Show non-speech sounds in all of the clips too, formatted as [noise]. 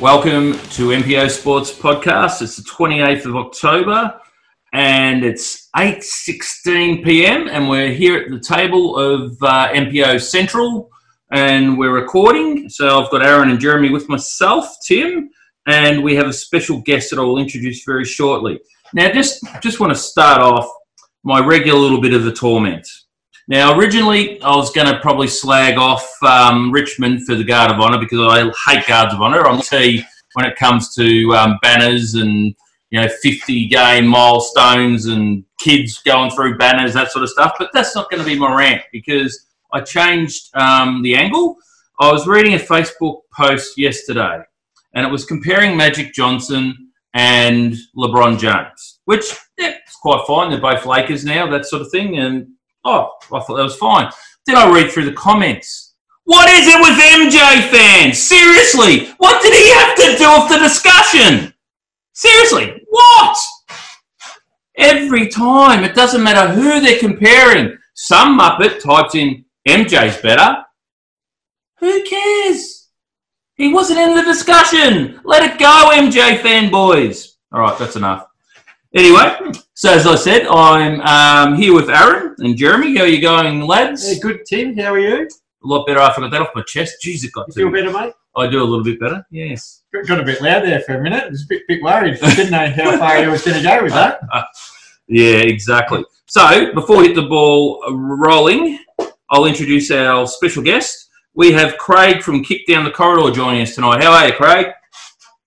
Welcome to MPO Sports Podcast. It's the 28th of October and it's 8.16 p.m. and we're here at the table of uh, MPO Central and we're recording. So I've got Aaron and Jeremy with myself, Tim, and we have a special guest that I will introduce very shortly. Now, just, just want to start off my regular little bit of the torment. Now, originally, I was going to probably slag off um, Richmond for the Guard of Honour because I hate Guards of Honour. Tell you when it comes to um, banners and you know 50 game milestones and kids going through banners, that sort of stuff. But that's not going to be my rant because I changed um, the angle. I was reading a Facebook post yesterday, and it was comparing Magic Johnson and LeBron James, which yeah, it's quite fine. They're both Lakers now, that sort of thing, and Oh, I thought that was fine. Then I read through the comments. What is it with MJ fans? Seriously, what did he have to do with the discussion? Seriously, what? Every time, it doesn't matter who they're comparing. Some Muppet types in MJ's better. Who cares? He wasn't in the discussion. Let it go, MJ fanboys. All right, that's enough. Anyway, so as I said, I'm um, here with Aaron and Jeremy. How are you going, lads? Yeah, good, Tim. How are you? A lot better I forgot that off my chest. Jeez, it got You to feel better, mate? I do a little bit better, yes. Got got a bit loud there for a minute. I was a bit, bit worried. Didn't know how far you was going to go with that. [laughs] Yeah, exactly. So, before we hit the ball rolling, I'll introduce our special guest. We have Craig from Kick Down the Corridor joining us tonight. How are you, Craig?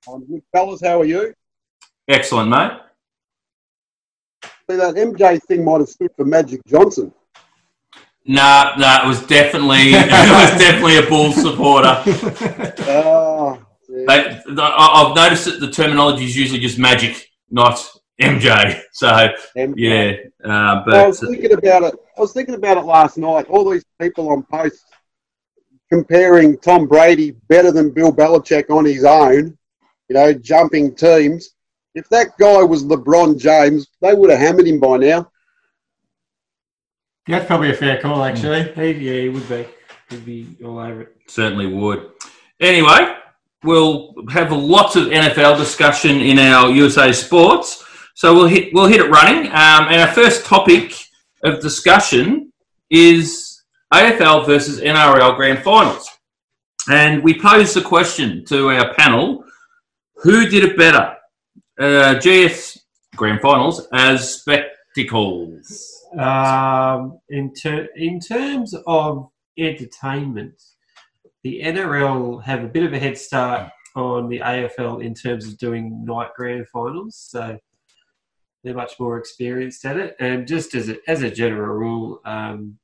I'm good, fellas. How are you? Excellent, mate. See, that MJ thing might have stood for Magic Johnson. Nah, nah, it was definitely [laughs] it was [laughs] definitely a Bulls supporter. Ah, yeah. They, I- I've noticed that the terminology is usually just Magic, not MJ. [laughs] So MJ. yeah, uh, I was thinking about it. I was thinking about it last night. All these people on posts comparing Tom Brady better than Bill Belichick on his own. You know, jumping teams. If that guy was LeBron James, they would have hammered him by now. Yeah, That's probably a fair call, actually. He, yeah, he would be. He'd be all over it. certainly would. Anyway, we'll have lots of NFL discussion in our USA Sports. So we'll hit we'll hit it running. Um, and our first topic of discussion is AFL versus NRL Grand Finals. And we posed the question to our panel: Who did it better, uh, GS Grand Finals as spectacles? Um, in, ter- in terms of entertainment, the NRL have a bit of a head start on the AFL in terms of doing night grand finals. So they're much more experienced at it. And just as a, as a general rule, um,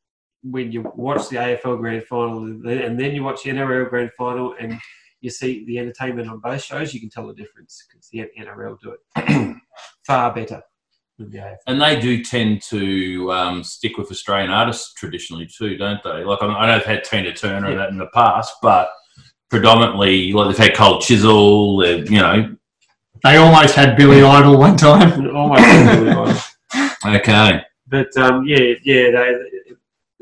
when you watch the AFL grand final and then you watch the NRL grand final and you see the entertainment on both shows, you can tell the difference because the NRL do it [clears throat] far better than the And they do tend to um, stick with Australian artists traditionally too, don't they? Like I I know they've had Tina Turner and that in the past, but predominantly like they've had Cold Chisel. they've, You know, They almost had Billy Idol one time. Almost really nice. [laughs] okay, But um, yeah, yeah, they, the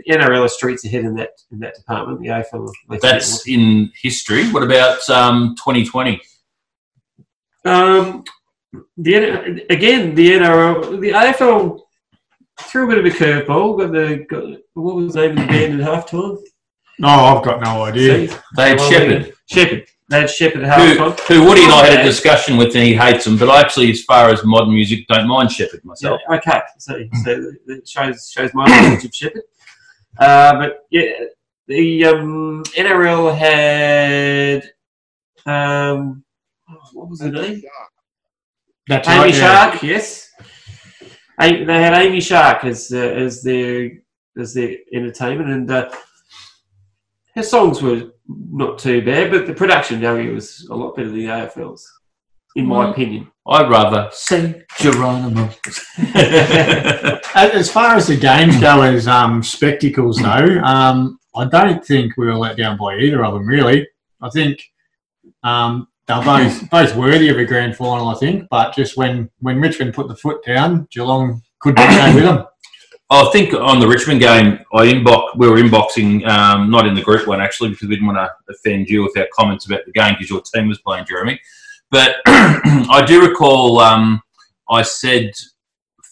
NRL are streets ahead in that in that department. The AFL. That's in history. What about um, 2020? um, the again the NRL, the AFL threw a bit of a curveball. Got the got, what was the name of the band at halftime? No, I've got no idea. See? They had Well, Sheppard, Sheppard. They had Sheppard at who, halftime. who Woody and I had a Okay. discussion with, and he hates them. But I actually, as far as modern music, don't mind Sheppard Yeah, myself. okay, so, so it shows shows my knowledge of Sheppard. Uh, but yeah, the um, NRL had um, what was the name? That's Amy right, yeah. Shark, yes. A- They had Amy Shark as uh, as their as their entertainment, and uh, her songs were not too bad, but the production value was a lot better than the AFL's, in my Mm. opinion. I'd rather see Geronimo. [laughs] As as far as the games go as um, spectacles, though, um, I don't think we were let down by either of them, really. I think um, they're both, both worthy of a grand final, I think, but just when, when Richmond put the foot down, Geelong couldn't go with them. I think on the Richmond game, I inbox. We were inboxing, um, not in the group one actually, because we didn't want to offend you with our comments about the game because your team was playing, Jeremy. But [clears throat] I do recall um, I said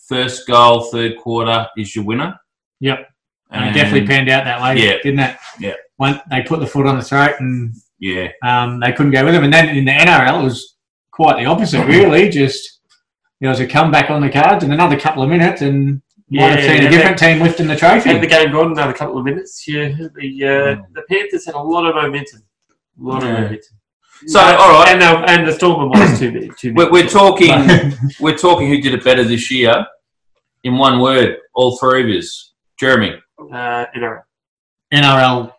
first goal, third quarter is your winner. Yep. And it definitely panned out that way, Yeah. didn't it? Yeah. One, they put the foot on the throat and Yeah, um, they couldn't go with them. And then in the NRL, it was quite the opposite, really. [laughs] Just there was a comeback on the cards and another couple of minutes, and you might have Yeah, seen a and different team lifting the Had trophy. the game gone another couple of minutes, yeah, the uh, the Panthers had a lot of momentum. A lot of momentum. So all right, And, uh, and the Storm was too many. Too many. we're, we're talking. [laughs] we're talking who did it better this year. In one word, all three of us. Jeremy, Uh, NRL. NRL,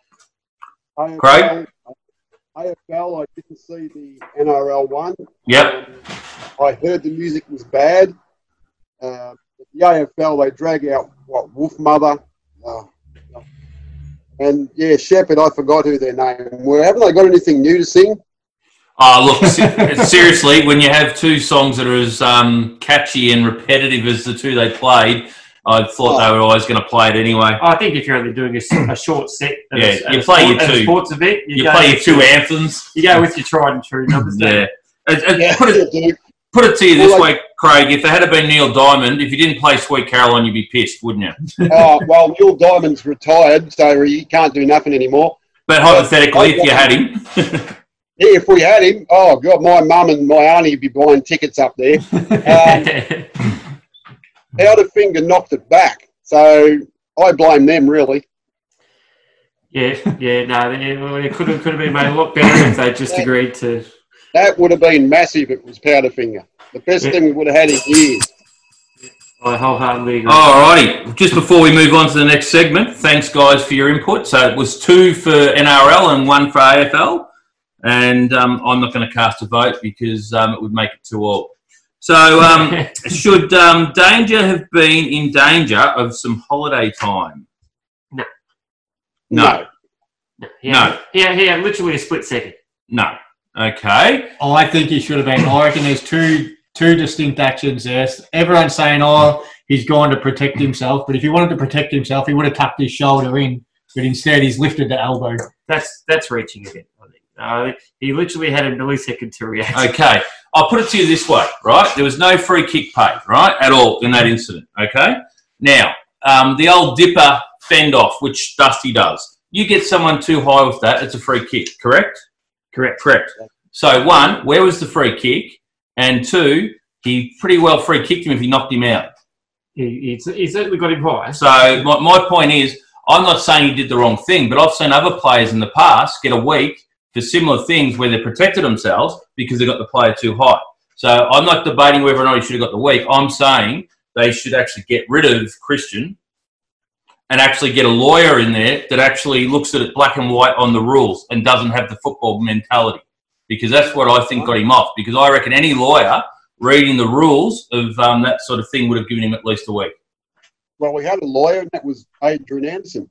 AFL, Craig? AFL, I didn't see the NRL one. Yep. Um, I heard the music was bad. Uh, the AFL, they drag out, what, Wolfmother? Uh, and yeah, Sheppard, I forgot who their name were. Haven't they got anything new to sing? Oh, look, [laughs] seriously, when you have two songs that are as um, catchy and repetitive as the two they played, I thought they were always going to play it anyway. I think if you're only doing a short set, at a- Yeah, at you a play sport- your two. sports event, you, You go play your two anthems. You go with your tried and true numbers. don't Yeah. you? Uh, uh, Put, it, put it to you this way, Craig. If it had been Neil Diamond, if you didn't play Sweet Caroline, you'd be pissed, wouldn't you? [laughs] oh, well, Neil Diamond's retired, so he can't do nothing anymore. But hypothetically, if you had him, [laughs] Yeah, if we had him, oh, God, my mum and my auntie would be buying tickets up there. Um, [laughs] Powderfinger knocked it back, so I blame them, really. yeah, yeah, no, it, it could have could have been made a lot better if they just agreed to. That would have been massive if it was Powderfinger. The best Yeah. thing we would have had in years. I wholeheartedly agree. Alrighty, just before we move on to the next segment, thanks guys for your input. So it was two for NRL and one for AFL, and um, I'm not going to cast a vote because um, it would make it too all. So um, [laughs] should um, Danger have been in danger of some holiday time? No. No. no, he had, he had, he had literally a split second. No. Okay. I think he should have been. I reckon there's two two distinct actions there. Everyone's saying, "Oh, he's gone to protect himself," but if he wanted to protect himself, he would have tucked his shoulder in. But instead, he's lifted the elbow. That's that's reaching a bit. Uh, he literally had a millisecond to react. Okay. I'll put it to you this way, right? There was no free kick paid, right, at all in that incident. Okay. Now, um, the old dipper fend off, which Dusty does. You get someone too high with that, it's a free kick, correct? Correct. Correct. So, one, where was the free kick? And two, he pretty well free kicked him if he knocked him out. He, he, he certainly got him high. So, my, my point is, I'm not saying he did the wrong thing, but I've seen other players in the past get a week for similar things where they protected themselves because they got the player too high. So, I'm not debating whether or not he should have got the week. I'm saying they should actually get rid of Christian and actually get a lawyer in there that actually looks at it black and white on the rules and doesn't have the football mentality. Because that's what I think got him off. Because I reckon any lawyer reading the rules of um, that sort of thing would have given him at least a week. Well, we had a lawyer, and that was Adrian Anderson.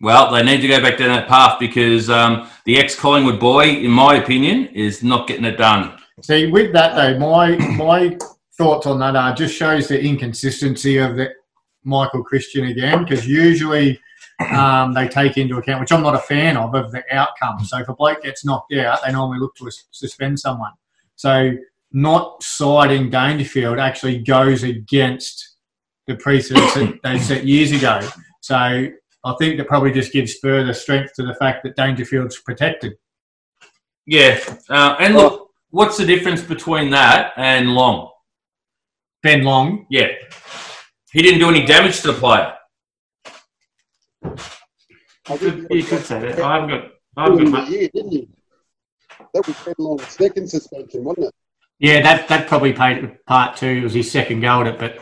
Well, they need to go back down that path because um, the ex Collingwood boy, in my opinion, is not getting it done. See, with that though, my my thoughts on that are just shows the inconsistency of the Michael Christian again, because usually um, they take into account, which I'm not a fan of, of the outcome. So if a bloke gets knocked out, they normally look to suspend someone. So not siding Dangerfield actually goes against the precedents that they set years ago. So I think that probably just gives further strength to the fact that Dangerfield's protected. Yeah, uh, and look, what's the difference between that and Long? Ben Long, Yeah, he didn't do any damage to the player. I You could, you could say that. I haven't got. I Early haven't got much. year, didn't he? That was Ben Long's second suspension, wasn't it? Yeah, that that probably played part two. It was his second go at it. But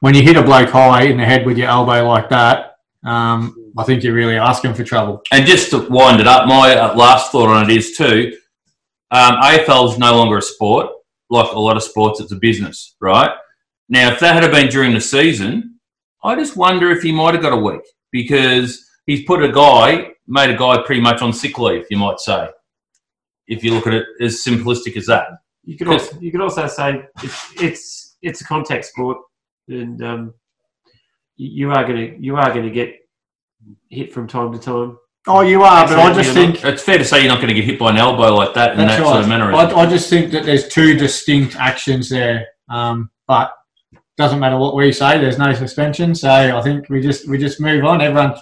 when you hit a bloke high in the head with your elbow like that, um, I think you're really asking for trouble. And just to wind it up, my uh, last thought on it is too. Um, AFL is no longer a sport. Like a lot of sports, it's a business, right? Now, if that had been during the season, I just wonder if he might have got a week because he's put a guy, made a guy pretty much on sick leave, you might say, if you look at it as simplistic as that. You could also. You could also say it's it's it's a contact sport, and um, you are going to you are going to get hit from time to time. Oh, you are, but I just think It's fair to say you're not going to get hit by an elbow like that in that sort of manner. I, I just think that there's two distinct actions there. Um, but doesn't matter what we say. There's no suspension, so I think we just we just move on. Everyone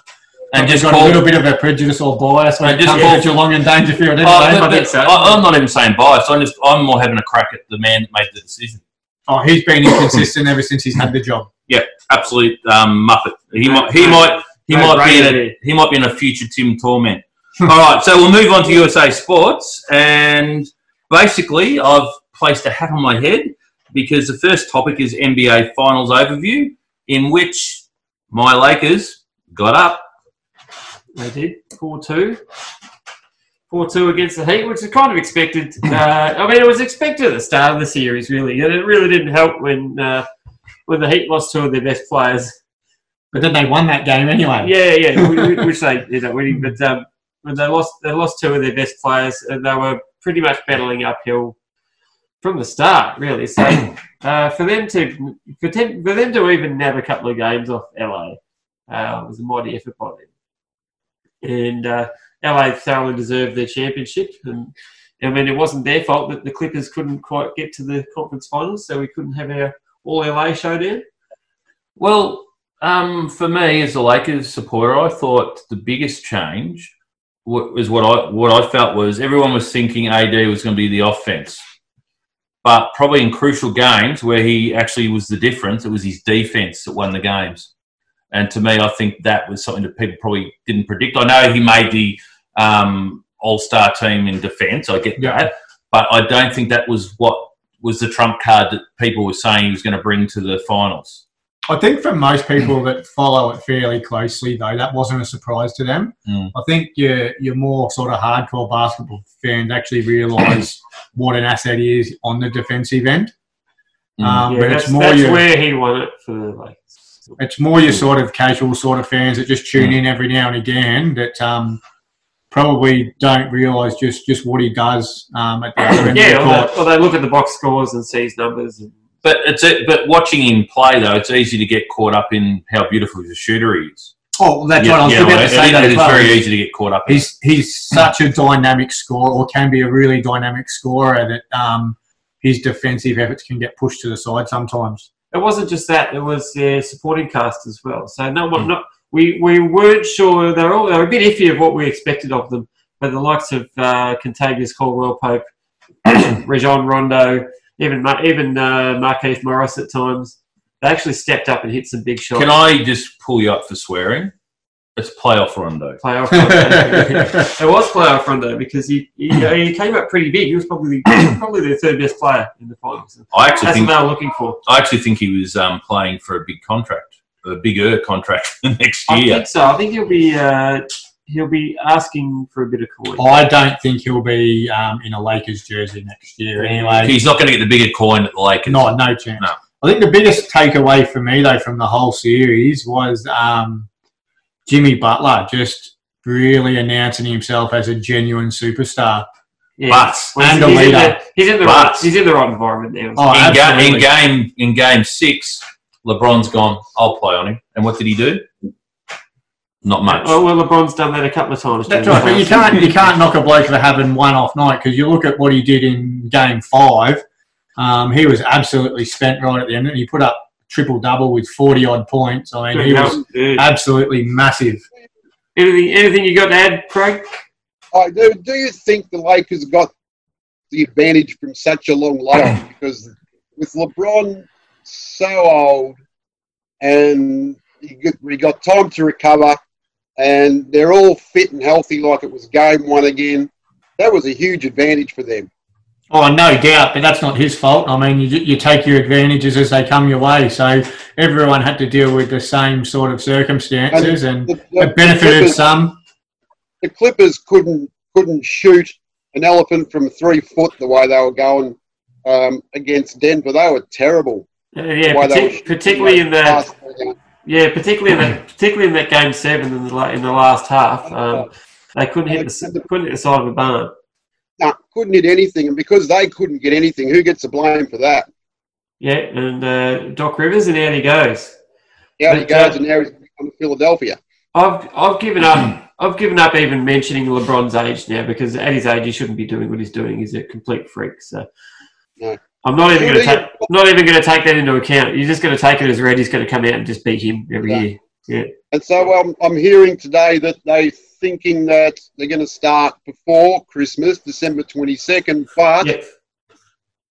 and just got call, a little bit of a prejudice or bias when it just comes call- to Geelong and Dangerfield. Anyway, Oh, but- but so. I, I'm not even saying bias. I'm just I'm more having a crack at the man that made the decision. oh, he's been inconsistent ever since he's had the job. Yeah, absolute um, muppet. He might he might he No might be in a he might be in a future Tim Torment. [laughs] All right, so we'll move on to USA Sports, and basically I've placed a hat on my head because the first topic is NBA Finals overview, in which my Lakers got up. They did four two. Four two against the Heat, which is kind of expected. [laughs] Uh, I mean, it was expected at the start of the series, really, and it really didn't help when uh, when the Heat lost two of their best players. But then they won that game anyway. Yeah, yeah, wh- wh- which they ended up winning, but um, they lost, they lost two of their best players, and they were pretty much battling uphill from the start, really. So [coughs] uh, for them to for, them for them to even nab a couple of games off LA uh, was a mighty effort by them, and uh, LA thoroughly deserved their championship. And I mean, it wasn't their fault that the Clippers couldn't quite get to the conference finals, so we couldn't have our all LA showdown. Well, um, for me as a Lakers supporter, I thought the biggest change was what I what I felt was everyone was thinking AD was going to be the offense, but probably in crucial games where he actually was the difference, it was his defense that won the games. And to me, I think that was something that people probably didn't predict. I know he made the um, All Star team in defense. I get Yeah. that, but I don't think that was what was the trump card that people were saying he was going to bring to the finals. I think for most people that follow it fairly closely, though, that wasn't a surprise to them. Mm. I think your your more sort of hardcore basketball fans actually realise [coughs] what an asset he is on the defensive end. Mm. Um, yeah, but that's, it's more that's your where he won it for the Lakers. it's more your sort of casual sort of fans that just tune Mm. in every now and again that um, probably don't realise just, just what he does um, at the other end [coughs] Yeah, of or the court. they, or they look at the box scores and see his numbers. And, But it's a, but watching him play though, it's easy to get caught up in how beautiful of a shooter he is. Oh, that's Yeah, what I was yeah, about well, to say. it- that it as is well. very easy to get caught up. in. He's he's such a dynamic scorer, or can be a really dynamic scorer that um, his defensive efforts can get pushed to the side sometimes. it wasn't just that; it was their supporting cast as well. So no one, not we, we weren't sure. They were all they were a bit iffy of what we expected of them. But the likes of uh, Kentavious Caldwell Pope, [coughs] Rajon Rondo, even even uh, Markieff Morris at times, they actually stepped up and hit some big shots. Can I just pull you up for swearing? It's playoff rondo. playoff Rondo. [laughs] it was playoff Rondo because he, he, he came up pretty big. He was probably probably their third best player in the finals. I actually That's think what they were looking for. I actually think he was um, playing for a big contract, a bigger contract [laughs] next year. I think so. I think he'll be uh, he'll be asking for a bit of coin. I don't think he'll be um, in a Lakers jersey next year. Anyway, He's not going to get the bigger coin at the Lakers. Not no chance. No. I think the biggest takeaway for me though from the whole series was um, Jimmy Butler just really announcing himself as a genuine superstar. Yeah. But Well, and he's, a he's in leader. the, he's in the But- right he's in the right environment now. Oh, in, ga- in game in game six, LeBron's gone. I'll play on him. And what did he do? Not much. Oh well, LeBron's done that a couple of times. That's right, but you can't you can't knock a bloke for having one off night because you look at what he did in game five. Um, he was absolutely spent right at the end, and he put up triple double with forty odd points. I mean, he was Yeah. absolutely massive. Anything anything you got to add, Craig? I do. Do you think the Lakers got the advantage from such a long layoff? [clears throat] Because with LeBron so old, and he got, he got time to recover, and they're all fit and healthy like it was game one again. That was a huge advantage for them. Oh, no doubt, but that's not his fault. I mean, you, you take your advantages as they come your way. So everyone had to deal with the same sort of circumstances, and The, the- it benefited the Clippers, some. the Clippers couldn't couldn't shoot an elephant from three foot the way they were going um, against Denver. They were terrible. Uh, yeah, partic- particularly in the. Yeah, particularly in that, particularly in that game seven in the in the last half, um, they couldn't hit the couldn't hit the side of the barn. No, couldn't hit anything, and because they couldn't get anything, who gets the blame for that? Yeah, and uh, Doc Rivers, and out he goes. Out he goes, uh, and now he's on Philadelphia. I've I've given up. I've given up even mentioning LeBron's age now because at his age he shouldn't be doing what he's doing. He's a complete freak. So No. I'm not even going to he? take not even going to take that into account. You're just going to take it as read. He's going to come out and just beat him every Yeah. year. Yeah. And so um, I'm hearing today that they're thinking that they're going to start before Christmas, December 22nd, but Yep.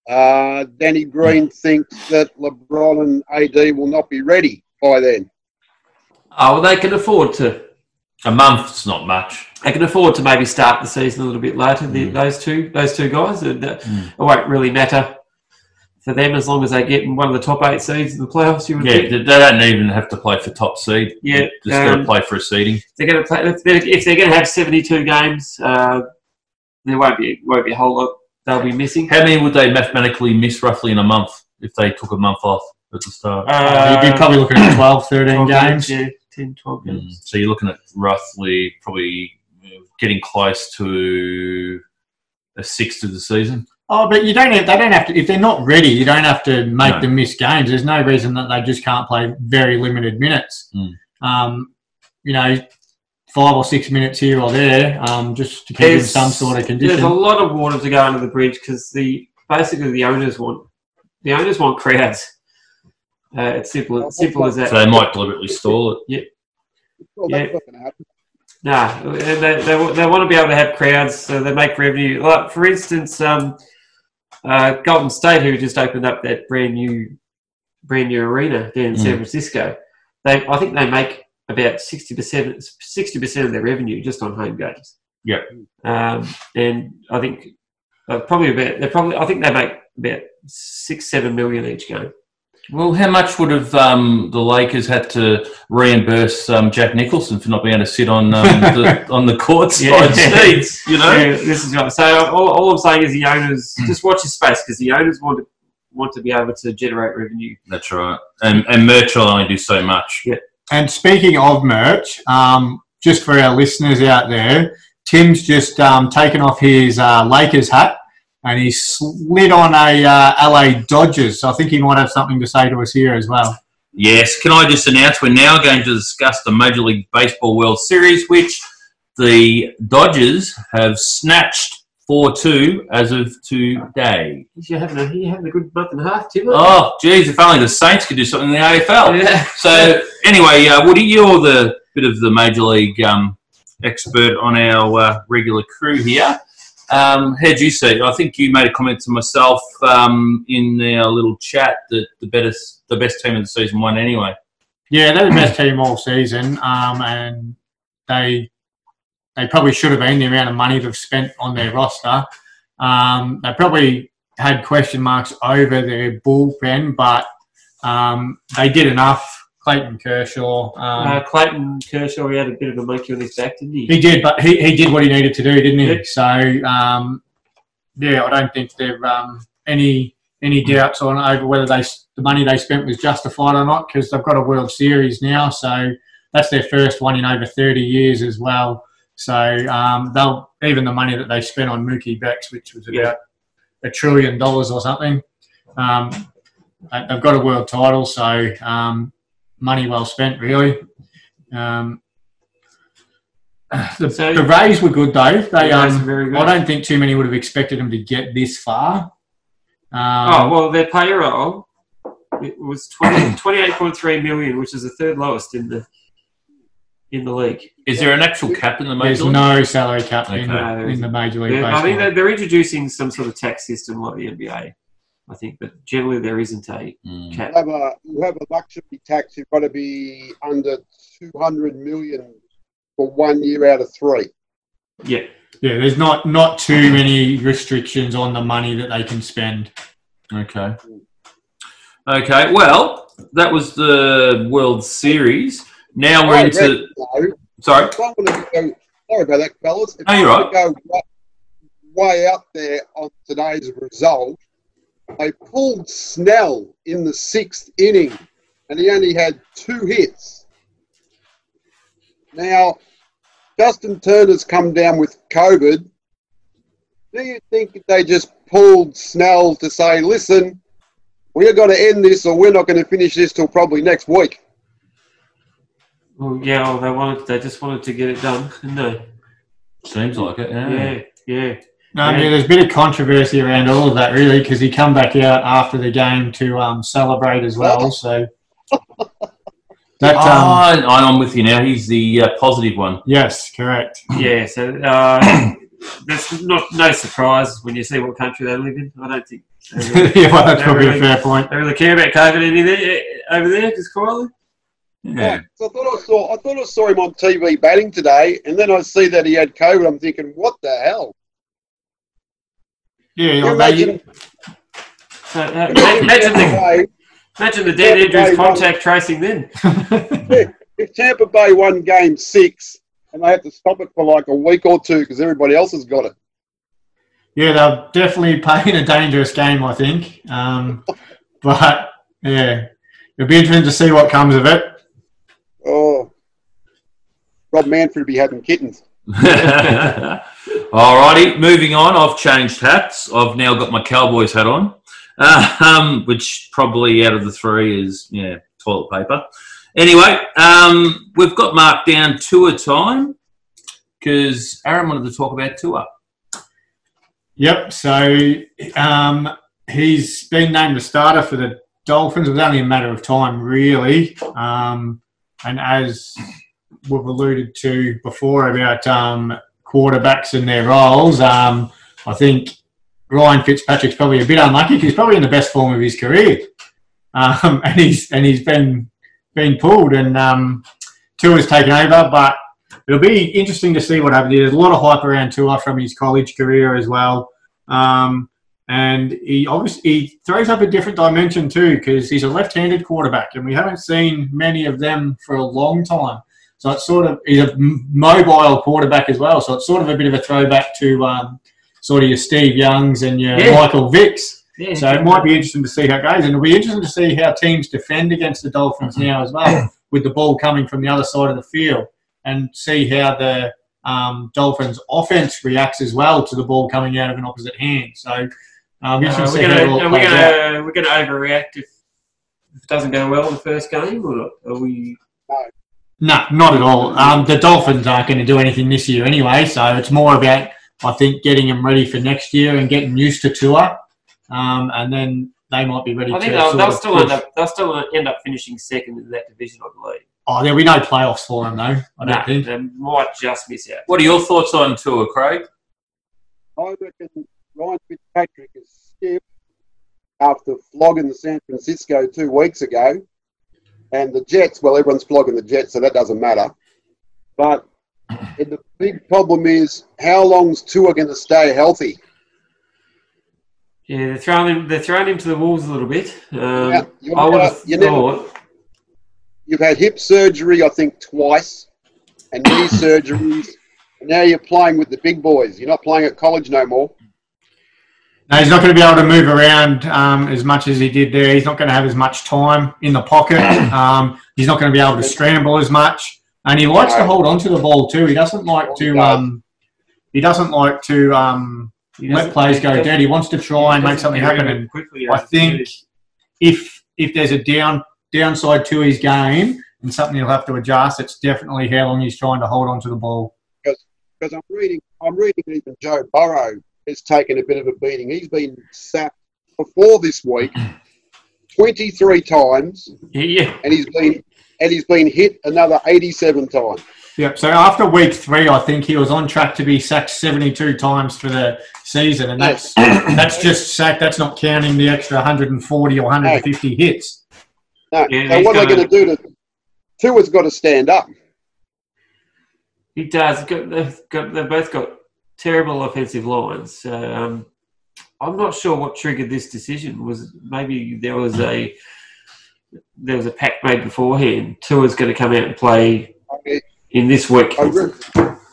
uh, Danny Green thinks that LeBron and AD will not be ready by then. Oh, well, they can afford to. A month's not much. They can afford to maybe start the season a little bit later. The, Mm. Those two, those two guys, and, uh, Mm. it won't really matter for them as long as they get in one of the top eight seeds in the playoffs. You would Yeah, think. they they don't even have to play for top seed. Yeah, just got to um, play for a seeding. they're going to play. If they're, if they're going to have seventy-two games, uh, there won't be won't be a whole lot they'll be missing. How many would they mathematically miss roughly in a month if they took a month off at the start? Uh, You'd be probably looking at 12, 13 12 games. yeah, 10, 12 Mm, games. So you're looking at roughly probably getting close to a sixth of the season. Oh, but you don't have, they don't have to, if they're not ready, you don't have to make No. them miss games. There's no reason that they just can't play very limited minutes. Mm. Um, you know, five or six minutes here or there, um, just to keep in some sort of condition. There's a lot of water to go under the bridge because the basically the owners want the owners want crowds. Uh, it's simple, simple as that. So they might deliberately stall it. Well, Yeah. that's not going to happen. No, and they, they, they want to be able to have crowds so they make revenue. Like, for instance, um, uh, Golden State, who just opened up that brand new brand new arena down in San Mm. Francisco, they I think they make about 60%, 60% of their revenue just on home games. Yep. Um, and I think uh, probably about, they probably, I think they make about six, seven million each game. Well, how much would have um, the Lakers had to reimburse um, Jack Nicholson for not being able to sit on um, the [laughs] on the court Yeah. side seats? You know, Yeah, this is right. So all, all I'm saying is the owners just watch your space because the owners want to want to be able to generate revenue. that's right. And and merch will only do so much. And speaking of merch, um, just for our listeners out there, Tim's just um, taken off his uh, Lakers hat and he slid on a uh, LA Dodgers. So I think he might have something to say to us here as well. Yes. Can I just announce we're now going to discuss the Major League Baseball World Series, which the Dodgers have snatched four two as of today. You're having a, you're having a good month and a half, Tim. Oh, geez, if only the Saints could do something in the AFL. yeah. So anyway, uh, Woody, you're the bit of the major league um, expert on our uh, regular crew here. Um, how'd you see it? I think you made a comment to myself um, in our little chat that the best the best team of the season won anyway. Yeah, they're the best team all season, um, and they they probably should have been the amount of money they've spent on their roster. Um, they probably had question marks over their bullpen, but um, they did enough. Clayton Kershaw, um, Uh, Clayton Kershaw, he had a bit of a monkey on his back, didn't he? he did, but he, he did what he needed to do, didn't he? Yep. So um, yeah, I don't think there um, any any doubts on over whether they the money they spent was justified or not because they've got a World Series now, so that's their first one in over thirty years as well. So um, they'll even the money that they spent on Mookie Betts, which was about a trillion dollars or something. Um, they- they've got a world title, so um, money well spent, really. Um, the, So- the Rays were good though. They, The um, are very good. I don't think too many would have expected them to get this far. Oh Um, well, their payroll it was 20, [coughs] 28.3 million, which is the third lowest in the in the league. Is there an actual cap in the there's major league? no salary cap in, Okay. No, there in the Major League They're- I Baseball. think they're, they're introducing some sort of tax system like the NBA. I think, but generally there isn't a Mm. cap. You have a you have a luxury tax. You've got to be under two hundred million for one year out of three. Yeah, yeah, there's not not too many restrictions on the money that they can spend. Okay. Okay. Well, that was the World Series. Now we're I into. reckon, Sorry. if I want to go, sorry about that, fellas. If No, you're want to go wa- way out there on today's result, they pulled Snell in the sixth inning, and he only had two hits. Now, Justin Turner's come down with COVID. Do you think they just pulled Snell to say, listen, we're going to end this or we're not going to finish this till probably next week? Well, yeah, well, they wanted. They just wanted to get it done, didn't they? Seems like it. Yeah. Yeah, yeah. No, Yeah. yeah, there's a bit of controversy around all of that, really, because he come back out after the game to um, celebrate as well. So [laughs] that, um, Oh, I'm with you now. He's the uh, positive one. yes, correct. Yeah, so uh, [coughs] that's not no surprise when you see what country they live in. I don't think they [laughs] really, yeah, well, that's They probably a fair point. they really care about COVID any there, over there, just quietly. Yeah. So I thought I saw I thought I saw him on TV batting today, and then I see that he had COVID. I'm thinking, what the hell? Yeah, You well, they, imagine, So, uh, imagine, the, Bay, imagine the Dan Andrews contact tracing then. [laughs] if Tampa Bay won Game Six and they had to stop it for like a week or two because everybody else has got it. yeah, they're definitely [laughs] playing a dangerous game, I think. Um, [laughs] but yeah, it'll be interesting to see what comes of it. Oh, Rob Manfred would be having kittens. Alrighty, moving on. I've changed hats. I've now got my Cowboys hat on, uh, [laughs] um, which probably out of the three is yeah toilet paper. Anyway, um, we've got marked down Tua time because Aaron wanted to talk about Tua. Yep. So um, he's been named the starter for the Dolphins. It was only a matter of time, really. Um, and as we've alluded to before about um, quarterbacks and their roles, um, I think Ryan Fitzpatrick's probably a bit unlucky. 'cause He's probably in the best form of his career, um, [laughs] and he's and he's been been pulled, and um, Tua's taken over, but it'll be interesting to see what happens. There's a lot of hype around Tua from his college career as well. Um, and he obviously he throws up a different dimension too because he's a left-handed quarterback, and we haven't seen many of them for a long time. So it's sort of he's a m- mobile quarterback as well. So it's sort of a bit of a throwback to um, sort of your Steve Youngs and your Yeah. Michael Vicks. Yeah, So it might be interesting to see how it goes, and it'll be interesting to see how teams defend against the Dolphins now as well, [coughs] with the ball coming from the other side of the field, and see how the um, Dolphins' offense reacts as well to the ball coming out of an opposite hand. So um, Uh, interesting to see we're gonna, all are we gonna, we're gonna overreact if, if it doesn't go well in the first game, or not? Are we? No, not at all. Um, the Dolphins aren't going to do anything this year anyway, so it's more about I think getting them ready for next year and getting used to Tua, um, and then they might be ready. I think to they'll, they'll still push. end up. They'll still end up finishing second in that division, I believe. Oh, there'll be no playoffs for them though. I don't Nah, think. they might just miss out. What are your thoughts on Tua, Craig? I reckon Ryan Fitzpatrick is stiff after flogging the San Francisco two weeks ago. And the Jets, well, everyone's flogging the Jets, so that doesn't matter. But [clears throat] the big problem is how long's Tua going to stay healthy? Yeah, they're throwing him. They're throwing him to the wolves a little bit. Um, Yeah, you're I would have you thought. You've had hip surgery, I think, twice, and knee [coughs] surgeries. And now you're playing with the big boys. You're not playing at college no more. No, he's not going to be able to move around um, as much as he did there. He's not going to have as much time in the pocket. [clears throat] Um, he's not going to be able to scramble as much, and he likes to No. hold onto the ball too. He doesn't like to. Um, he doesn't like to um, let doesn't- plays go dead. He wants to try and make something happen. And quickly. I think if if there's a down downside to his game and something he'll have to adjust, it's definitely how long he's trying to hold onto the ball. Because I'm reading, I'm reading even Joe Burrow has taken a bit of a beating. He's been sacked before this week 23 times, Yeah, and he's been and he's been hit another 87 times. Yep. So after week three, I think he was on track to be sacked 72 times for the season, and that's that's just sacked. That's not counting the extra 140 or 150 hits. No. Yeah, so what are they gonna- going to do to? Tua's got to stand up. he does. They've, got, they've both got terrible offensive lines. Um, I'm not sure what triggered this decision. Was maybe there was a there was a pact made beforehand. Tua's going to come out and play in this week. I read,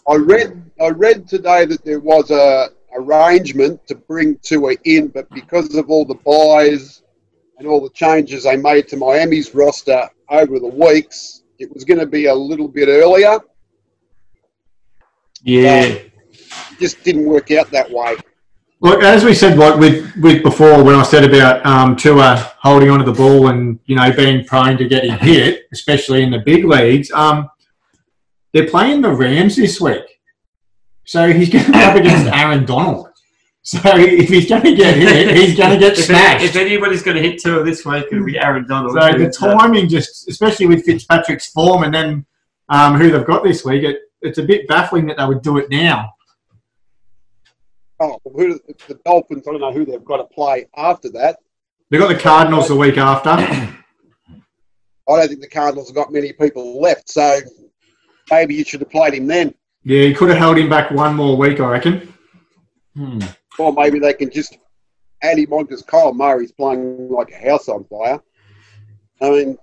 I read, I read today that there was a arrangement to bring Tua in, but because of all the byes and all the changes they made to Miami's roster over the weeks, it was going to be a little bit earlier. Yeah, It just didn't work out that way. Look, as we said, like with, with before, when I said about um, Tua holding onto the ball and you know being prone to getting hit, especially in the big leagues, um, they're playing the Rams this week, so he's going to be up against [laughs] Aaron Donald. So if he's going to get hit, he's going to get [laughs] If, smashed. if anybody's going to hit Tua this week, it'll be Aaron Donald. So the who's, timing, just especially with Fitzpatrick's form, and then um, who they've got this week, it, it's a bit baffling that they would do it now. Oh, who, the Dolphins, I don't know who they've got to play after that. They've got the Cardinals the week after. I don't think the Cardinals have got many people left, so maybe you should have played him then. Yeah, you could have held him back one more week, I reckon. Hmm. Or maybe they can just add him on because Kyler Murray's playing like a house on fire. I mean,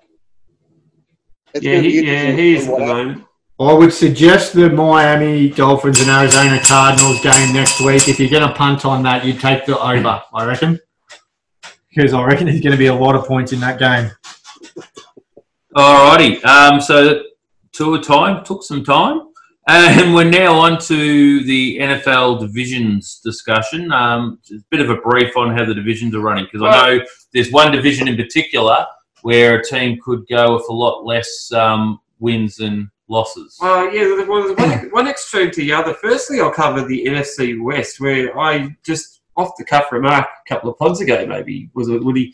it's yeah, gonna be he, yeah, interesting he is at the happens. moment. I would suggest the Miami Dolphins and Arizona Cardinals game next week. If you're going to punt on that, you take the over, I reckon. Because I reckon there's going to be a lot of points in that game. Alrighty. Um, so Tua time took some time, and [laughs] we're now on to the NFL divisions discussion. Um, a bit of a brief on how the divisions are running because I know there's one division in particular where a team could go with a lot less um, wins and losses. Well, yeah, there- well, one, one extreme to the other. Firstly, I'll cover the NFC West, where I just off the cuff remark a couple of pods ago, maybe was it Woody.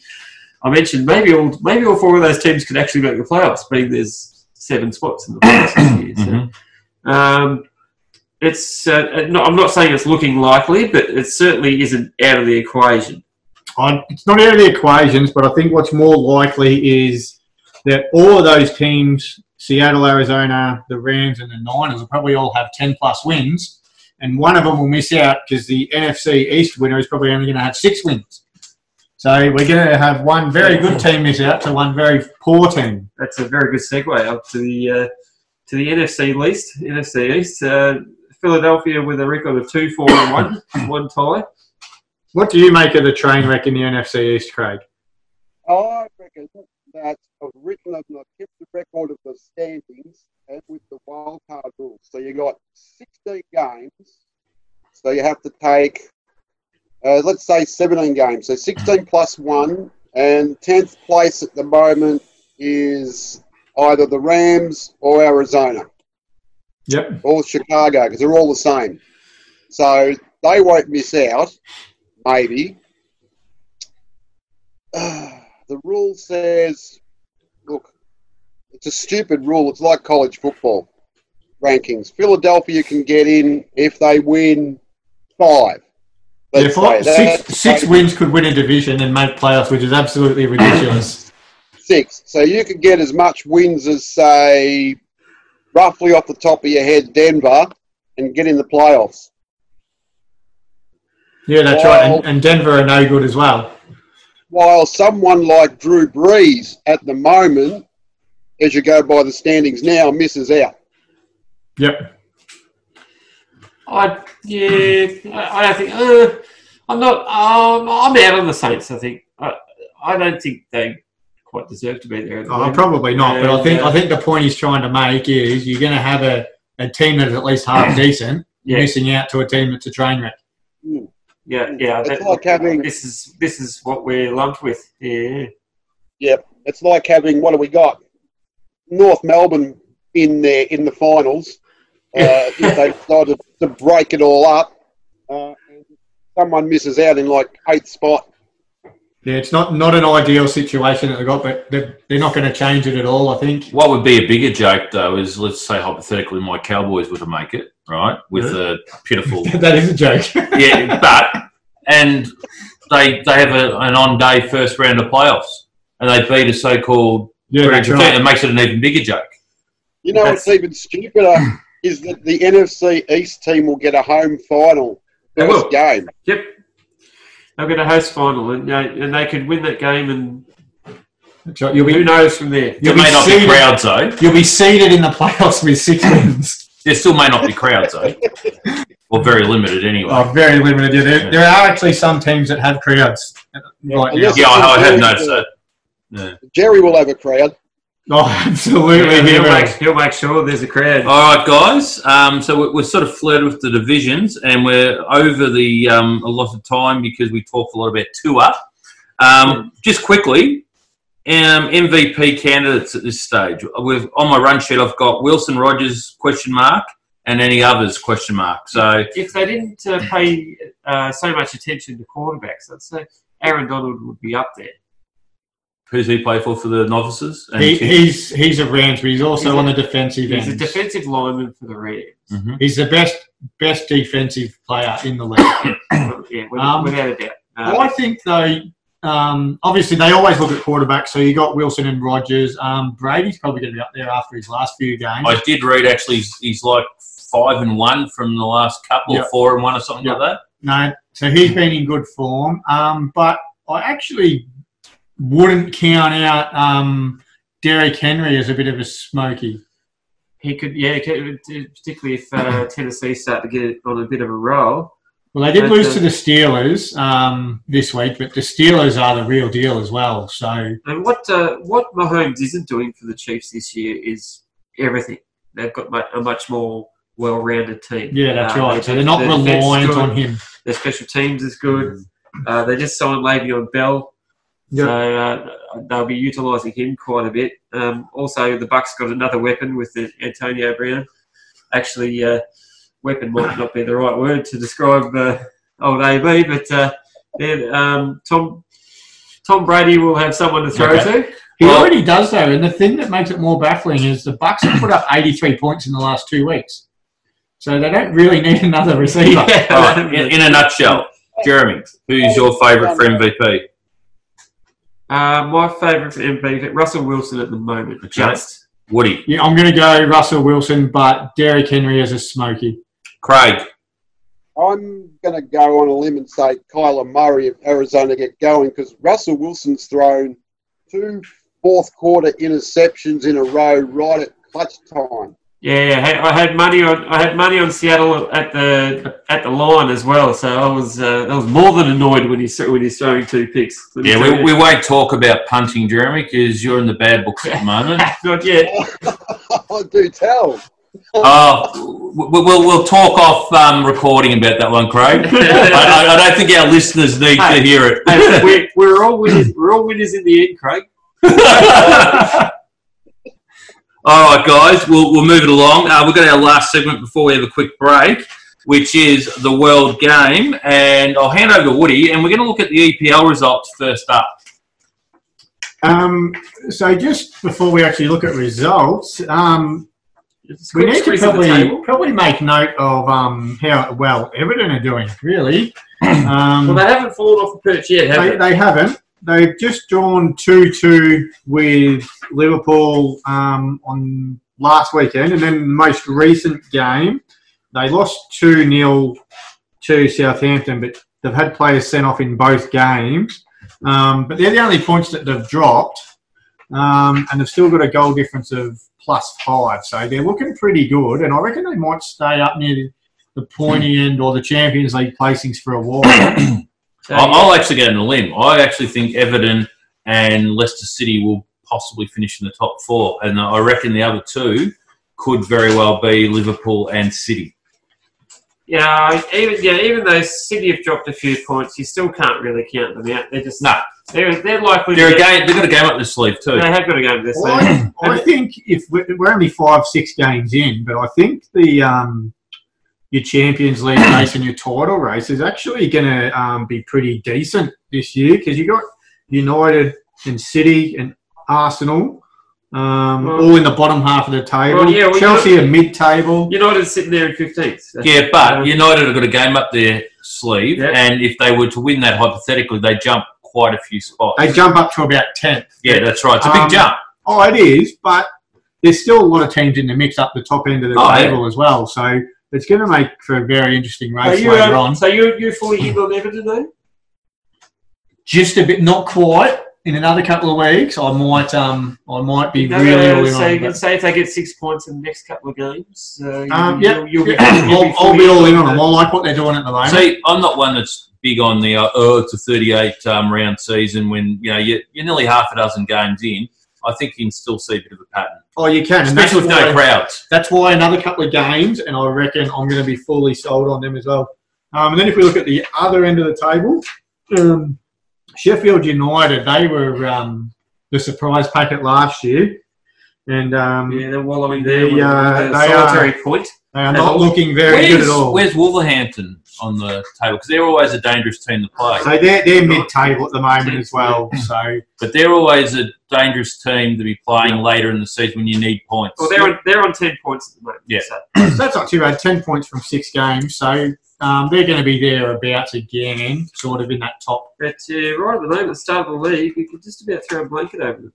I mentioned maybe all maybe all four of those teams could actually make the playoffs, being there's seven spots in the playoffs this year. So. Mhm. Um, it's uh, no, I'm not saying it's looking likely, but it certainly isn't out of the equation. I, it's not out of the equations, but I think what's more likely is that all of those teams, Seattle, Arizona, the Rams, and the Niners, will probably all have 10 plus wins. And one of them will miss out because the NFC East winner is probably only going to have six wins. So we're going to have one very good team miss out to one very poor team. That's a very good segue up to the uh, to the NFC East. NFC East. Uh, Philadelphia with a record of two, four, and one, [coughs] one tie. What do you make of the train wreck in the NFC East, Craig? I reckon that I've written up and I've kept the record of the standings and with the wild card rules. So you got 16 games. So you have to take, uh, let's say 17 games. So 16 [clears throat] plus one, and 10th place at the moment is either the Rams or Arizona Yep. or Chicago because they're all the same. So they won't miss out, maybe. [sighs] the rule says, look, it's a stupid rule. It's like college football rankings. Philadelphia can get in if they win five. Yeah, Let's five, say six, six wins could win a division and make playoffs, which is absolutely ridiculous. six. So you could get as much wins as, say, roughly off the top of your head, Denver, and get in the playoffs. Yeah, that's right. And, and Denver are no good as well. While someone like Drew Brees at the moment, as you go by the standings now, misses out. Yep. I yeah, I, I don't think. Uh, I'm not. Um, I'm out on the Saints. I think. I, I don't think they quite deserve to be there. At the Oh, probably not. But I think I think the point he's trying to make is you're going to have a, a team that is at least half decent Yeah. missing out to a team that's a train wreck. Yeah, yeah. It's that- like having- this is this is what we're lumped with. Yeah, Yep, it's like having what do we got? North Melbourne in there in the finals. [laughs] Uh, if they decided to break it all up, uh, and someone misses out in like eighth spot. Yeah, it's not, not an ideal situation that they've got, but they're, they're not going to change it at all. I think. What would be a bigger joke, though, is let's say hypothetically my Cowboys were to make it, right, with a pitiful [laughs] that is a joke. [laughs] yeah, but and they they have a, an on day first round of playoffs, and they beat a so called yeah, that's right. It makes it an even bigger joke. You know That's- what's even stupider is that the NFC East team will get a home final They first will. game. yep. They'll get a host final, and they, and they could win that game, and That's right. You'll who be knows from there. There You'll may not be seeded- crowds though. you'll be seated in the playoffs with six wins. There still may not be crowds though, or very limited anyway. Oh, very limited. Yeah, there, there are actually some teams that have crowds right now. Yeah, I, I have noticed that. Yeah. Jerry will have a crowd. Oh, [laughs] absolutely. Yeah, he he'll, make, he'll make sure there's a crowd. All right, guys. Um, so we're, we're sort of flirted with the divisions, and we're over the um, a lot of time because we talked a lot about Tua. Um, just quickly, um, MVP candidates at this stage. We've on my run sheet. I've got Wilson Rodgers question mark and any others question mark. So If they didn't uh, pay uh, so much attention to quarterbacks, I'd say Aaron Donald would be up there. Who's he play for for the novices? And He, he's he's a Rams, but he's also He's a- on the defensive He's a defensive lineman for the Rams. Mhm. he's the best best defensive player in the league. [coughs] yeah, with, Um, without a doubt. Um, I think though, um, obviously they always look at quarterbacks. So you got Wilson and Rodgers. Um, Brady's probably going to be up there after his last few games. I did read actually he's, he's like five and one from the last couple, or Yep. four and one, or something Yep. like that. No, so he's been in good form. Um, but I actually wouldn't count out um, Derrick Henry as a bit of a smoky. he could, yeah, he could, particularly if uh, [laughs] Tennessee start to get on a bit of a roll. Well, they did But, lose uh, to the Steelers um, this week, but the Steelers are the real deal as well. So And what uh, what Mahomes isn't doing for the Chiefs this year is everything. They've got a much more well-rounded team. yeah, that's Uh, right. So they're not reliant on him. Their special teams is good. Uh, they just signed Le'Veon Bell, Yep. so uh, they'll be utilising him quite a bit. Um, also, the Bucks got another weapon with the Antonio Brown. Actually, uh, weapon might not be the right word to describe uh, old AB, but uh, yeah, um, Tom Tom Brady will have someone to throw Okay. to. He Well- already does though, and the thing that makes it more baffling is the Bucks have put up 83 points in the last two weeks, so they don't really need another receiver. [laughs] All right, in, in a nutshell, Jeremy, who's your favourite for MVP? Uh, my favourite for MVP, Russell Wilson at the moment. Okay. Just Woody, Yeah, I'm going to go Russell Wilson, but Derrick Henry as a smoky. Craig, I'm going to go on a limb and say Kyler Murray if Arizona get going because Russell Wilson's thrown two fourth quarter interceptions in a row right at clutch time. Yeah, yeah. I had- money on I had money on Seattle at the at the line as well. So I was uh, I was more than annoyed when he's when he's throwing two picks. Yeah, we, you. we won't talk about punting, Jeremy, because you're in the bad books at the moment. [laughs] not yet. [laughs] I do tell. Oh, we- we'll, we'll talk off um, recording about that one, Craig. [laughs] I, I, I don't think our listeners need to hear it. Hey, we're, we're all winners. We're all winners in the end, Craig. All right, guys, we'll, we'll move it along. Uh, we've got our last segment before we have a quick break, which is the World Game. And I'll hand over to Woody, and we're going to look at the EPL results first up. Um, so just before we actually look at results, um, we need to squeeze of the probably probably make note of um, how well Everton are doing. Really, [clears throat] um, Well, they haven't fallen off the perch yet, have they, they? they haven't. They've just drawn two two with Liverpool um, on last weekend, and then the most recent game they lost two 0 to Southampton, but they've had players sent off in both games. Um, but they're the only points that they've dropped, um, and they've still got a goal difference of plus five. So they're looking pretty good, and I reckon they might stay up near the pointy end or the Champions League placings for a while. [coughs] [coughs] So, I'll, I'll actually get on a limb. I actually think Everton and Leicester City will possibly finish in the top four, and I reckon the other two could very well be Liverpool and City. yeah, even yeah, even though City have dropped a few points, you still can't really count them out. They're just No, They're, they're likely. they're to a game. They've got a game up their sleeve too. They have got to go to this Well. I, I think if we're, we're only five, six games in, but I think the um, your Champions League [coughs] race and your title race is actually going to um, be pretty decent this year because you got United and City and Arsenal um, Well- all in the bottom half of the table. Well, yeah, well, Chelsea are mid-table. United's sitting there in fifteenth. Yeah, but United have got a game up their sleeve, Yeah. and if they were to win that hypothetically, they jump quite a few spots. They jump up to about tenth. yeah, that's right. It's a big Um, jump. Oh, it is, but there's still a lot of teams in the mix up the top end of the Oh, yeah. table as well. So it's going to make for a very interesting race you, later um, on. so you you fully in on Everton though? just a bit, not quite. In another couple of weeks, I might, um, I might be No, really, no, really so you can say if they get six points in the next couple of games, uh, you, Um, you'll, yeah, you'll, be, [coughs] you'll I'll, I'll be all in on them. I like what they're doing at the moment. See, I'm not one that's big on the uh, oh, it's a 38 um, round season when you know you're, you're nearly half a dozen games in. I think you can still see a bit of a pattern, Oh, you can, and especially with why, no crowds. that's why another couple of games, and I reckon I'm going to be fully sold on them as well. Um, and then if we look at the other end of the table, um, Sheffield United, they were um, the surprise packet last year, and um, Yeah, they're wallowing there. They, with uh, they solitary point. they are not looking very Where's, good at all. where's Wolverhampton on the table? Because they're always a dangerous team to play. So they're, they're mid-table at the moment as well. So But they're always a dangerous team to be playing later in the season when you need points. Well, they're on, they're on 10 points at the moment. Yeah. So. [clears throat] that's not too bad. Ten points from six games. So um, they're going to be thereabouts again, sort of in that top. But uh, right at the moment, the start of the league, you could just about throw a blanket over them.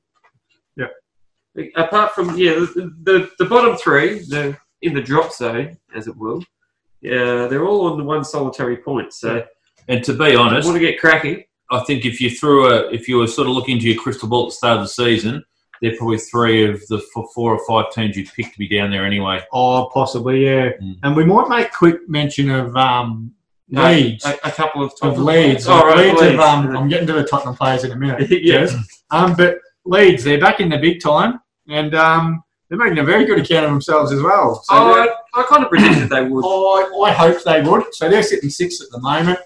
Yeah. Apart from, yeah, the, the, the bottom three, the in the drop zone, as it will, yeah, they're all on the one solitary point. So and to be I honest, want to get cracking. I think if you threw a, if you were sort of looking into your crystal ball at the start of the season, they're probably three of the four or five teams you'd pick to be down there anyway. Oh, possibly, yeah. Mm. And we might make quick mention of um, No, Leeds. A, a couple of Of top Leeds. Oh, right, Leeds, Leeds. Of, um, I'm getting to the Tottenham players in a minute. [laughs] yeah. Um, but Leeds, they're back in the big time, and um, they're making a very good account of themselves as well. So Oh, they're- I, I kind of predicted they would. I, I hope they would. So they're sitting sixth at the moment.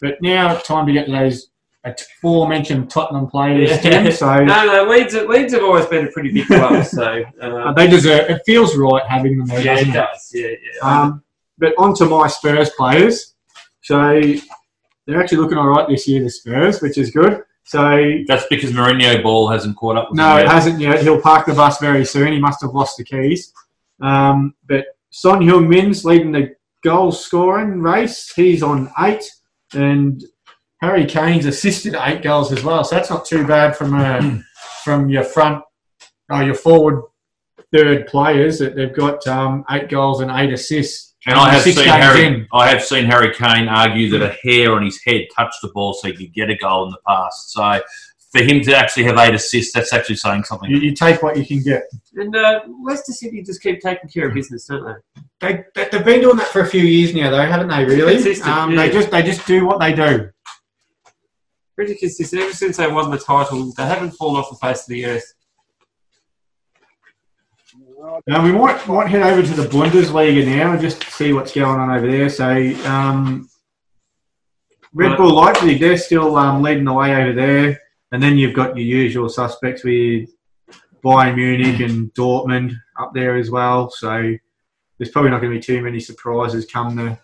But now time to get those aforementioned Tottenham players, Yeah. Tim. So No, no, Leeds, Leeds have always been a pretty big club, so uh, um, they deserve. It feels right having them there, yeah, doesn't it it? Yeah, yeah. Um, but on to my Spurs players. So they're actually looking all right this year, the Spurs, which is good. So That's because Mourinho ball hasn't caught up with no, him it yet. hasn't yet. He'll park the bus very soon. He must have lost the keys. Um, but Son Heung-min's leading the goal scoring race. He's on eight, and Harry Kane's assisted eight goals as well. So that's not too bad from uh, [clears throat] from your front, oh, your forward third players. That they've got um, eight goals and eight assists. And I have seen Harry. in. I have seen Harry Kane argue that a hair on his head touched the ball so he could get a goal in the past. So for him to actually have eight assists, that's actually saying something. You, you take what you can get. And uh, Leicester City just keep taking care of business, don't they? They, they, they've been doing that for a few years now, though, haven't they? Really? Consistent, Um, yeah. They just they just do what they do. Pretty consistent. Ever since they won the title, they haven't fallen off the face of the earth. Now we might might head over to the Bundesliga now and just see what's going on over there. So um, Red Bull Leipzig, they're still um, leading the way over there, and then you've got your usual suspects with Bayern Munich and Dortmund up there as well. So there's probably not going to be too many surprises come the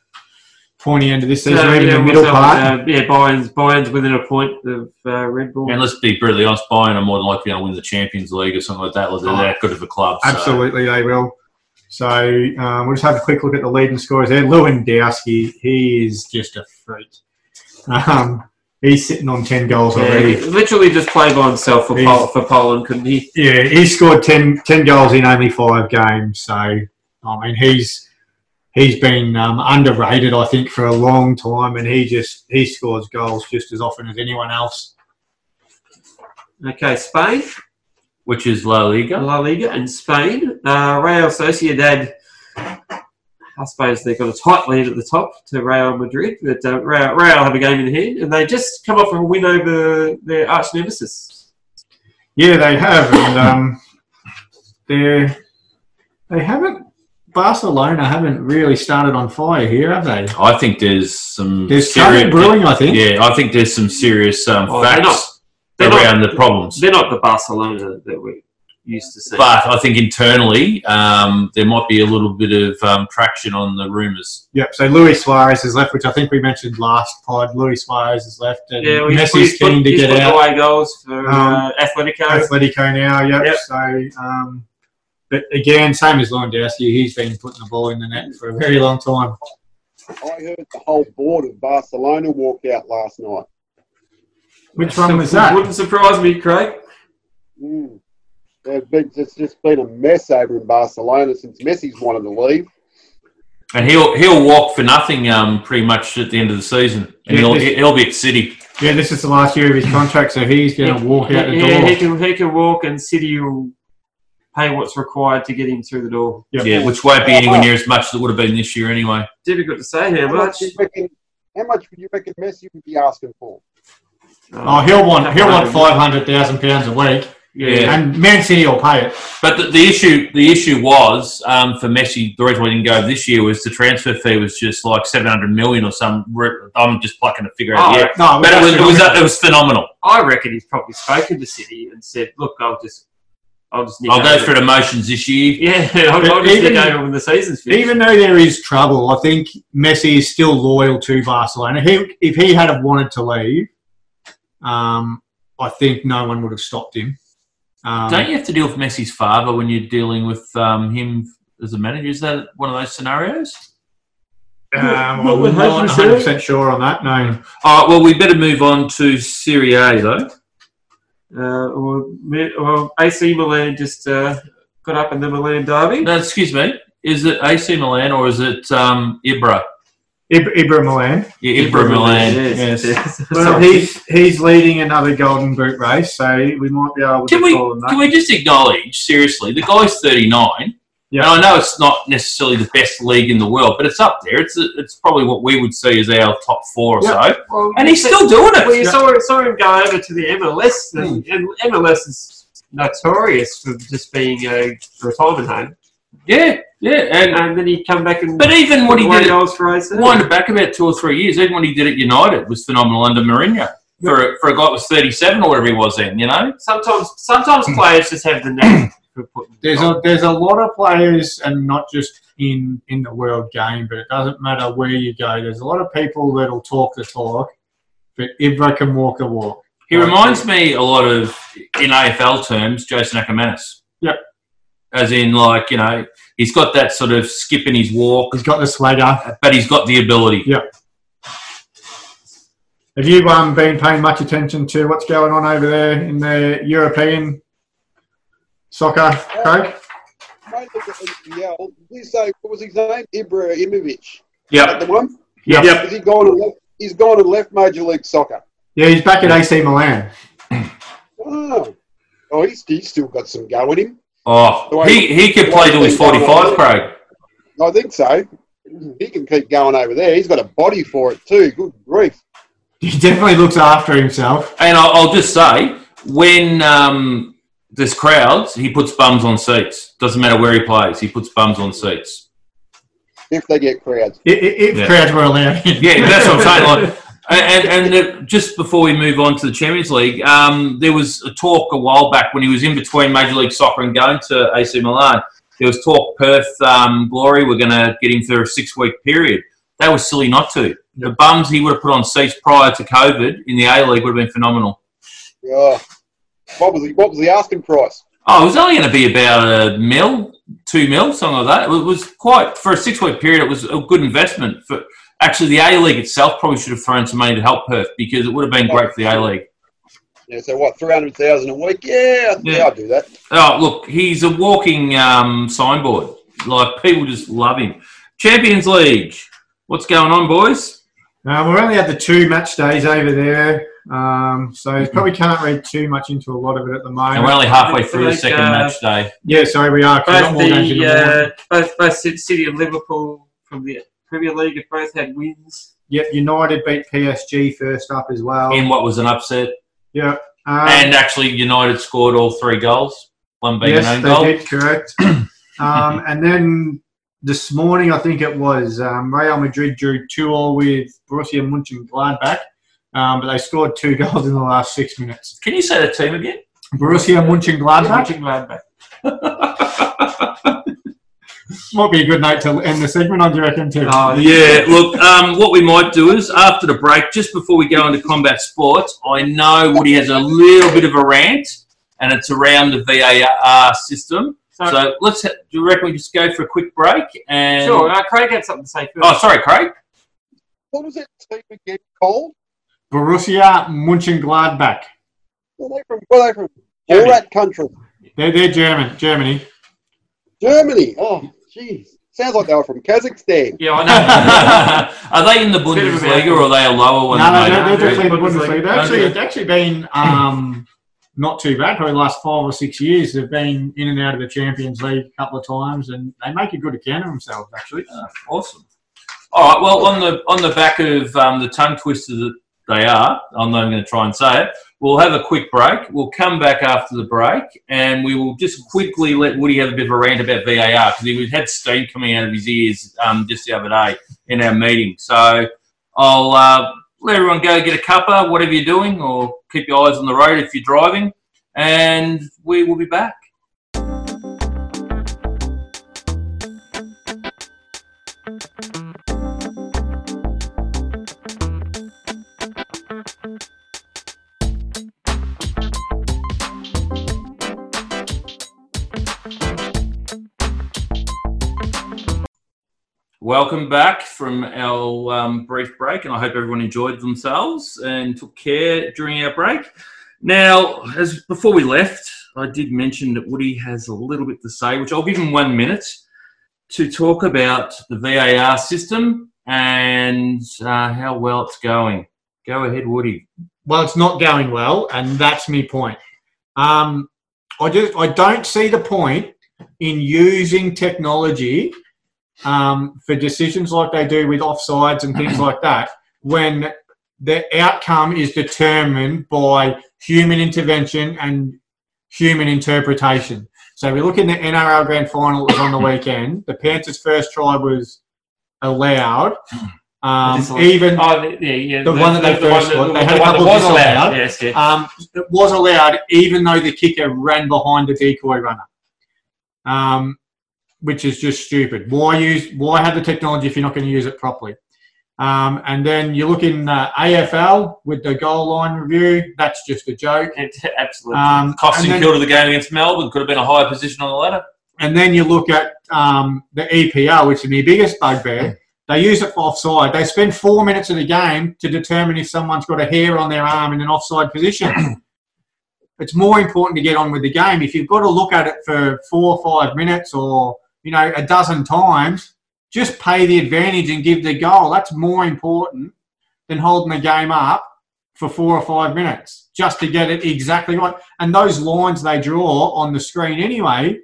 pointy end of this season, So, or even yeah, the middle part. with, uh, yeah, Bayern's, Bayern's within a point of uh, Red Bull. And let's be brutally honest, Bayern are more than likely going to win the Champions League or something like that. Like, They're that good of a club. so- Absolutely, they will. So um, we'll just have a quick look at the leading scorers there. Lewandowski, he is just a freak. Um, he's sitting on 10 goals Yeah, already. he literally just played by himself for, Pol- for Poland, couldn't he? Yeah, he scored 10, 10 goals in only five games. So, I mean, he's he's been um, underrated, I think, for a long time, and he just he scores goals just as often as anyone else. Okay, Spain, Which is La Liga. La Liga, and Spain. Uh, Real Sociedad, I suppose they've got a tight lead at the top to Real Madrid, but uh, Real, Real have a game in hand, and they just come off a win over their arch nemesis. Yeah, they have, and um, they they haven't. Barcelona haven't really started on fire here, have they? I think there's some There's serious, trouble brewing, I think. Yeah, I think there's some serious um, Oh, they're facts not- they're not- around the problems. They're not the Barcelona that we're used to seeing. But I think internally um, there might be a little bit of um, traction on the rumours. Yep. So Luis Suarez has left, which I think we mentioned last pod. Luis Suarez has left, and yeah, well, he's, Messi's he's put, keen to he's get put out. away goals for uh, Um, Atletico. Atletico now. Yep. Yep. So, um, but again, same as Lewandowski, he's been putting the ball in the net for a very long time. I heard the whole board of Barcelona walk out last night. Which one was that? Wouldn't surprise me, Craig. Mm. There's been, it's just been a mess over in Barcelona since Messi's wanted to leave. And he'll he'll walk for nothing um, pretty much at the end of the season. And Yeah, he'll, this- he'll be at City. Yeah, this is the last year of his contract, so he's going to walk out the yeah, he can he can walk, and City will pay what's required to get him through the door. Yep. Yeah, which won't be anywhere near as much as it would have been this year anyway. Difficult to say how How much. much, you reckon, how much would you reckon Messi would be asking for? Oh, he'll want he'll want five hundred thousand pounds a week. Yeah. And Man City will pay it. But the, the issue, the issue was um, for Messi. The reason why he didn't go this year was the transfer fee was just like seven hundred million or some. I'm just plucking a figure out. Oh, yet. No, but it was, it was it was phenomenal. I reckon he's probably spoken to City and said, "Look, I'll just, I'll just, I'll go through the motions this year. Yeah, [laughs] I'll, I'll just even- over when the season's finished. Even though there is trouble, I think Messi is still loyal to Barcelona. He, if he had have wanted to leave, um, I think no one would have stopped him. Um, Don't you have to deal with Messi's father when you're dealing with um, him as a manager? Is that one of those scenarios? um, Not I'm not 100 percent sure on that. No. All right. Well, we better move on to Serie A though. Uh, well, Mi- well, AC Milan just uh, got up in the Milan derby. No, excuse me. Is it AC Milan or is it um, Ibra? Ib- Ibra Milan. Yeah, Ibra, Milan. Yes. Yes. yes. Well, he's he's leading another Golden Boot race, so we might be able to Can we call him that. can we just acknowledge seriously the guy's 39. Yeah. And I know it's not necessarily the best league in the world, but it's up there. It's it's probably what we would see as our top four or Yeah. so, Well, and he's still doing it. Well, you it. saw, saw him go over to the MLS, and, hmm. and MLS is notorious for just being a retirement home. Yeah, yeah. And And then he come back and but even when he away did it, goals for AC. wind it back about two or three years, even when he did it United was phenomenal under Mourinho. For, a, for a guy that was 37 or whatever he was then, you know? Sometimes, sometimes hmm. players just have the knack. [clears throat] There's a there's a lot of players, and not just in in the world game, but it doesn't matter where you go. There's a lot of people that'll talk the talk, but Ibra can walk the walk. He reminds me a lot of, in AFL terms, Jason Akermanis. Yep. As in, like, you know, he's got that sort of skip in his walk, He's got the swagger. but he's got the ability. Yeah. Have you um, been paying much attention to what's going on over there in the European soccer, Craig? Mate, look at EPL. Did you say what was his name? Ibrahimovic. Yeah, The one? Yep. Yep. Has he gone and left? He's gone and left Major League Soccer. Yeah, he's back at AC Milan. Oh, oh, he's, he's still got some go in him. Oh, he, he could play till he's 45, Craig. I think so. He can keep going over there. He's got a body for it too. Good grief. He definitely looks after himself. And I'll, I'll just say, when um, there's crowds, he puts bums on seats. Doesn't matter where he plays, he puts bums on seats. If they get crowds. I- i- If Yeah. crowds were allowed in. Yeah, that's what I'm saying. Like, [laughs] and and just before we move on to the Champions League, um, there was a talk a while back when he was in between Major League Soccer and going to AC Milan. There was talk Perth um, Glory were going to get him for a six week period. That was silly not to. The bums he would have put on seats prior to COVID in the A League would have been phenomenal. Oh, what was he? What was the asking price? Oh, it was only going to be about a mil, two mil, something like that. It was quite for a six week period. It was a good investment. For actually, the A League itself probably should have thrown some money to help Perth because it would have been great for the A League. Yeah, so what? Three hundred thousand a week? Yeah, yeah, Yeah. I'll do that. Oh, look, he's a walking um, signboard. Like people just love him. Champions League. What's going on, boys? Um, we've only had the two match days over there, um, so probably can't read too much into a lot of it at the moment. And we're only halfway through the second uh, match day. yeah, sorry, we are. we've Both more games in the the uh, both both City- City and Liverpool from the Premier League have both had wins. Yep, United beat PSG first up as well. In what was an upset. yeah. Um, And actually, United scored all three goals. One being yes, an own they goal. did, correct. [clears throat] um, and then this morning, I think it was, um, Real Madrid drew 2 all with Borussia Mönchengladbach, um, but they scored two [laughs] goals in the last six minutes. Can you say the team again? Borussia Mönchengladbach Mönchengladbach. [laughs] might be a good note to end the segment on, do you reckon, Tim? Oh, Yeah, look, um, what we might do is after the break, just before we go into combat sports, I know Woody has a little bit of a rant, and it's around the VAR system. So, So let's. Do you reckon we just go for a quick break? And sure, uh, Craig had something to say first. Oh, sorry, Craig. What was that team again called? Borussia Mönchengladbach. Were they from? Were they from? Germany. All that country. They're, they're German, Germany. Germany. Oh, jeez. Sounds like they were from Kazakhstan. Yeah, I know. [laughs] are they in the Bit of a Bundesliga or are they a lower one? No, no, mate? they're, they're definitely in the Bundesliga. Bundesliga. They've actually, it's actually been um, not too bad. Probably the last five or six years, they've been in and out of the Champions League a couple of times, and they make a good account of themselves. Actually, Awesome. All right. Well, on the on the back of um, the tongue twister that they are. I'm going to try and say it. We'll have a quick break. We'll come back after the break, and we will just quickly let Woody have a bit of a rant about VAR because he had steam coming out of his ears um, just the other day in our meeting. So I'll uh, let everyone go get a cuppa, whatever you're doing, or keep your eyes on the road if you're driving, and we will be back. Welcome back from our um, brief break, and I hope everyone enjoyed themselves and took care during our break. Now, as before we left, I did mention that Woody has a little bit to say, which I'll give him one minute to talk about the VAR system and uh, how well it's going. Go ahead, Woody. Well, it's not going well, and that's my point. Um, I just I don't see the point in using technology um, for decisions like they do with offsides and things like that when the outcome is determined by human intervention and human interpretation. So we look in the NRL Grand Final that was on the weekend. The Panthers' first try was allowed. Um, even Oh, the, yeah, yeah, the one that they first got, they had a one couple of was allowed. disallowed. Yes, yes. um, it was allowed even though the kicker ran behind the decoy runner, um, which is just stupid. Why use? Why have the technology if you're not going to use it properly? Um, and then you look in uh, AFL with the goal line review. That's just a joke. It's absolutely. Um, Costing then, to the game against Melbourne could have been a higher position on the ladder. and then you look at um, the EPL, which is my biggest bugbear. They use it for offside. They spend four minutes of the game to determine if someone's got a hair on their arm in an offside position. [clears throat] it's more important to get on with the game. If you've got to look at it for four or five minutes or, you know, a dozen times, just pay the advantage and give the goal. That's more important than holding the game up for four or five minutes just to get it exactly right. And those lines they draw on the screen anyway,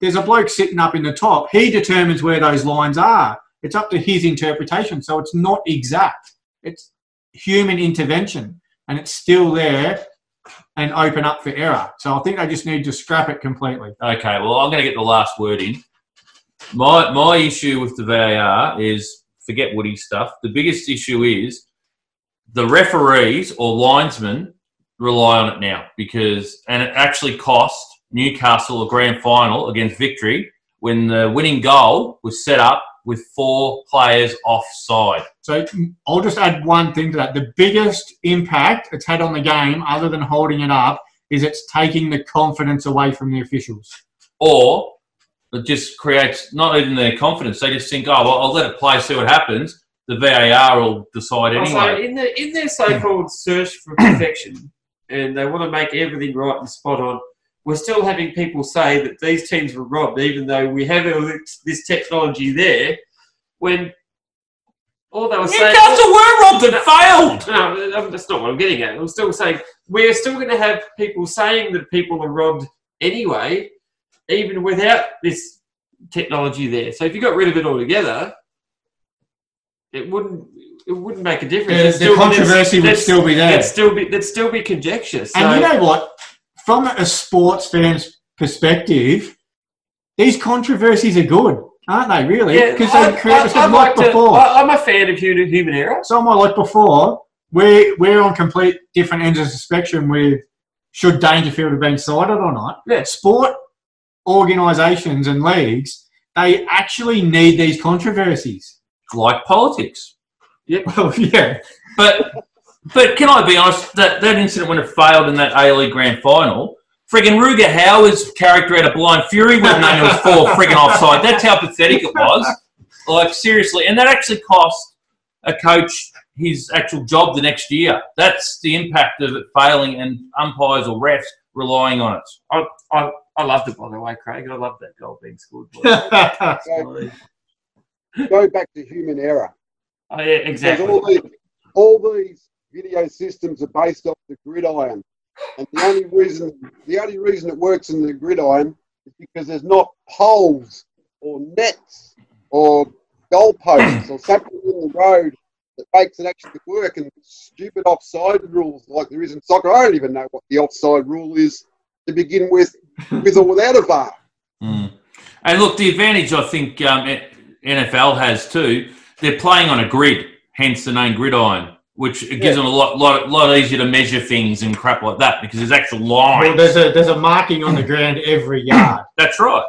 there's a bloke sitting up in the top. He determines where those lines are. It's up to his interpretation. So it's not exact. It's human intervention and it's still there and open up for error. So I think they just need to scrap it completely. Okay, well, I'm going to get the last word in. My my issue with the VAR is forget Woody stuff. The biggest issue is the referees or linesmen rely on it now because, and it actually cost Newcastle a grand final against Victory when the winning goal was set up with four players offside. So I'll just add one thing to that. The biggest impact it's had on the game, other than holding it up, is it's taking the confidence away from the officials. Or it just creates not even their confidence. They just think, oh, well, I'll let it play, see what happens. The VAR will decide Also, anyway. in, the, in their so-called search for perfection, and they want to make everything right and spot on, we're still having people say that these teams were robbed, even though we have this, this technology there. When all they were saying, Newcastle were robbed and failed. [laughs] no, that's not what I'm getting at. I'm still saying we're still going to have people saying that people are robbed anyway, even without this technology there. So if you got rid of it altogether, it wouldn't it wouldn't make a difference. The, the still- controversy would still be there. There'd still be there'd still be conjecture. So And you know what? From a sports fan's perspective, these controversies are good, aren't they? Really? yeah, Because I- they create I- like like to- before. I, I'm a fan of human, human error. So am I like before. We're we're on complete different ends of the spectrum with should Dangerfield have been cited or not. Yeah. Sport organisations and leagues they actually need these controversies. Like politics. [laughs] Well, yeah. But but can I be honest? That that incident when it failed in that A League Grand Final, friggin' Rutger Hauer's character out of Blind Fury would have known it was four friggin' offside. That's how pathetic it was. Like seriously, and that actually cost a coach his actual job the next year. That's the impact of it failing and umpires or refs relying on it. I, I, I love it by the way, Craig. I love that goal being scored. By So [laughs] go back to human error. oh yeah, exactly. all these, all these video systems are based off the gridiron, and the only reason the only reason it works in the gridiron is because there's not poles or nets or goalposts or something in the road that makes it actually work and stupid offside rules like there is in soccer. I don't even know what the offside rule is to begin with, [laughs] with or without a VAR. Mm. And look, the advantage I think um, NFL has too, they're playing on a grid, hence the name gridiron, which gives Yeah. them a lot, lot, lot easier to measure things and crap like that because there's actual lines. Well, there's a there's a marking on the [laughs] ground every yard. That's right.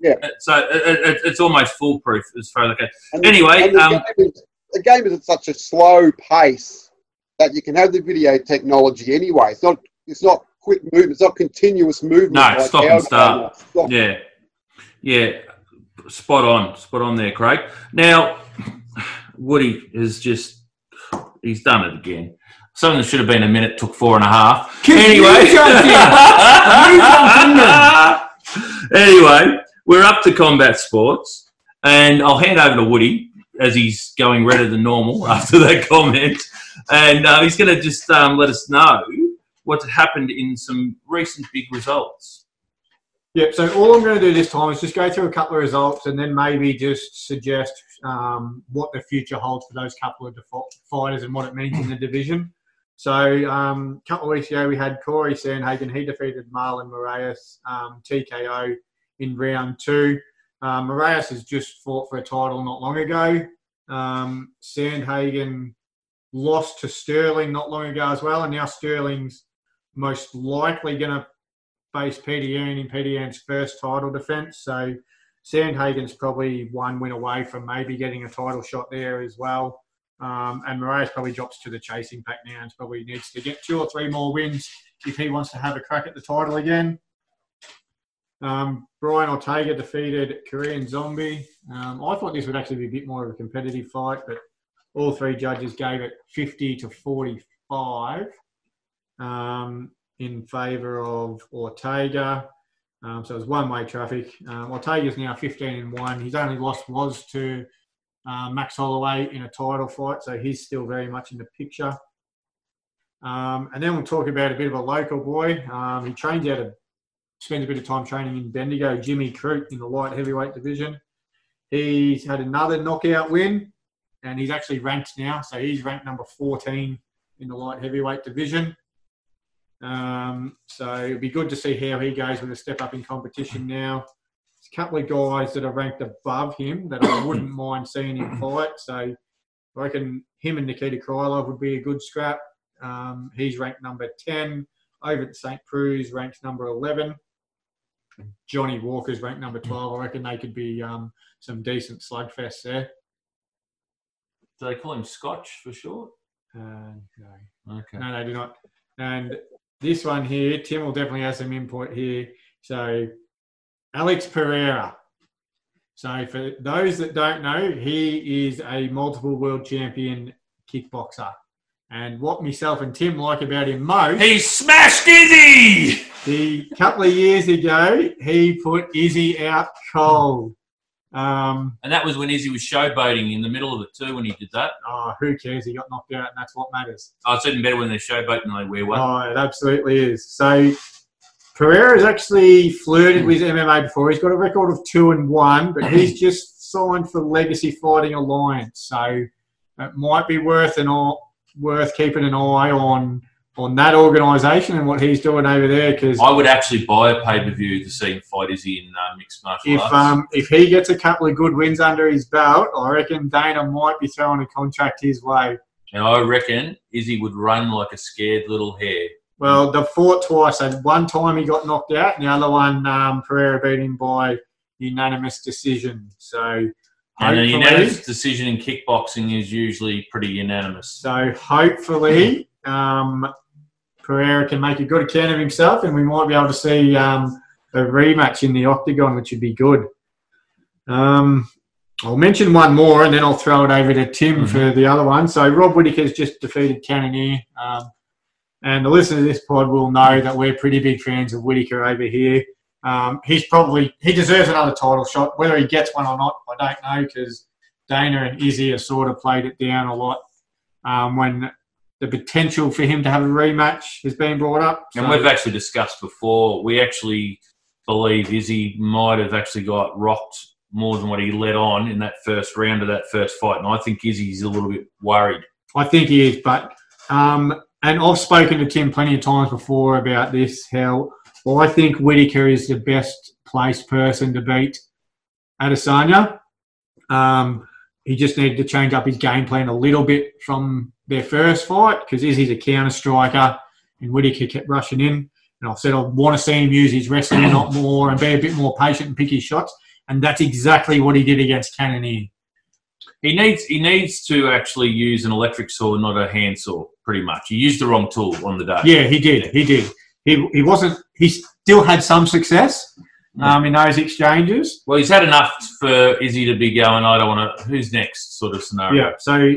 Yeah. So it, it, it's almost foolproof as far as I can. And, Anyway, and the, um, game is, the game is at such a slow pace that you can have the video technology anyway. It's not it's not quick movement. It's not continuous movement. No, stop and start. Stop. Yeah, yeah, spot on, spot on there, Craig. Now, Woody has just he's done it again. Something that should have been a minute took four and a half. Keith, anyway, [laughs] you jumped in. anyway, we're up to combat sports, and I'll hand over to Woody as he's going redder than normal [laughs] after that comment, and uh, he's going to just um, let us know what's happened in some recent big results. Yep. So all I'm going to do this time is just go through a couple of results and then maybe just suggest um, what the future holds for those couple of fighters and what it means in the division. So um, a couple of weeks ago we had Corey Sandhagen. He defeated Marlon Moraes um, TKO in round two. Um, Moraes has just fought for a title not long ago. Um, Sandhagen lost to Sterling not long ago as well, and now Sterling's most likely going to face Yan in Yan's first title defence. So Sandhagen's probably one win away from maybe getting a title shot there as well. Um, and Moraes probably drops to the chasing pack now and probably needs to get two or three more wins if he wants to have a crack at the title again. Um, Brian Ortega defeated Korean Zombie. Um, I thought this would actually be a bit more of a competitive fight, but all three judges gave it 50 to 45 um, in favour of Ortega. Um, so it was one way traffic. Um, Ortega's now 15 and 1. His only loss was to uh, Max Holloway in a title fight, so he's still very much in the picture. Um, and then we'll talk about a bit of a local boy. Um, he trains out of, spends a bit of time training in Bendigo, Jimmy Crute in the light heavyweight division. He's had another knockout win, and he's actually ranked now. So he's ranked number 14 in the light heavyweight division. Um, so it'll be good to see how he goes with a step up in competition now. There's a couple of guys that are ranked above him that I wouldn't [coughs] mind seeing him fight. So I reckon him and Nikita Krylov would be a good scrap. Um, he's ranked number 10. Ovince St. Preux, ranked number 11. Johnny Walker's ranked number 12. I reckon they could be um, some decent slugfests there. Do they call him Scotch for short? Uh, no. Okay. No, they do not. And this one here, Tim will definitely have some input here. So, Alex Pereira. So, for those that don't know, he is a multiple world champion kickboxer. And what myself and Tim like about him most, He smashed Izzy! the couple of years ago, he put Izzy out cold. Um, And that was when Izzy was showboating in the middle of it too when he did that. oh, who cares? He got knocked out, and that's what matters. Oh, it's even better when they're showboating and they wear one. Oh, it absolutely is. So Pereira has actually flirted with MMA before. He's got a record of two and one, but he's [clears throat] just signed for Legacy Fighting Alliance. So it might be worth an eye- worth keeping an eye on on that organisation and what he's doing over there. Because I would actually buy a pay per view to see him fight Izzy in uh, mixed martial if arts. um, if he gets a couple of good wins under his belt, I reckon Dana might be throwing a contract his way. and I reckon Izzy would run like a scared little hare. Well, they fought twice. And one time he got knocked out, and the other one um, Pereira beat him by unanimous decision. So And a unanimous decision in kickboxing is usually pretty unanimous. so hopefully um, Pereira can make a good account of himself, and we might be able to see um, a rematch in the octagon, which would be good. Um, I'll mention one more, and then I'll throw it over to Tim Mhm. for the other one. So Rob Whittaker's just defeated Cannonier. Um, and the listeners to this pod will know that we're pretty big fans of Whittaker over here. Um, he's probably he deserves another title shot. Whether he gets one or not, I don't know because Dana and Izzy have sort of played it down a lot um, when the potential for him to have a rematch has been brought up. And we've actually discussed before, we actually believe Izzy might have actually got rocked more than what he let on in that first round of that first fight. And I think Izzy's a little bit worried I think he is, but um, and I've spoken to Tim plenty of times before about this. How well I think Whittaker is the best placed person to beat Adesanya. Um, he just needed to change up his game plan a little bit from their first fight because Izzy's a counter striker and Whittaker kept rushing in. And I said I want to see him use his wrestling a lot more and be a bit more patient and pick his shots. And that's exactly what he did against Cannonier. He needs he needs to actually use an electric saw, not a hand saw. Pretty much, he used the wrong tool on the day. Yeah, he did. He did. He, he wasn't. He still had some success um, in those exchanges. Well, he's had enough for Izzy to be going. I don't want to. Who's next? Sort of scenario. Yeah. So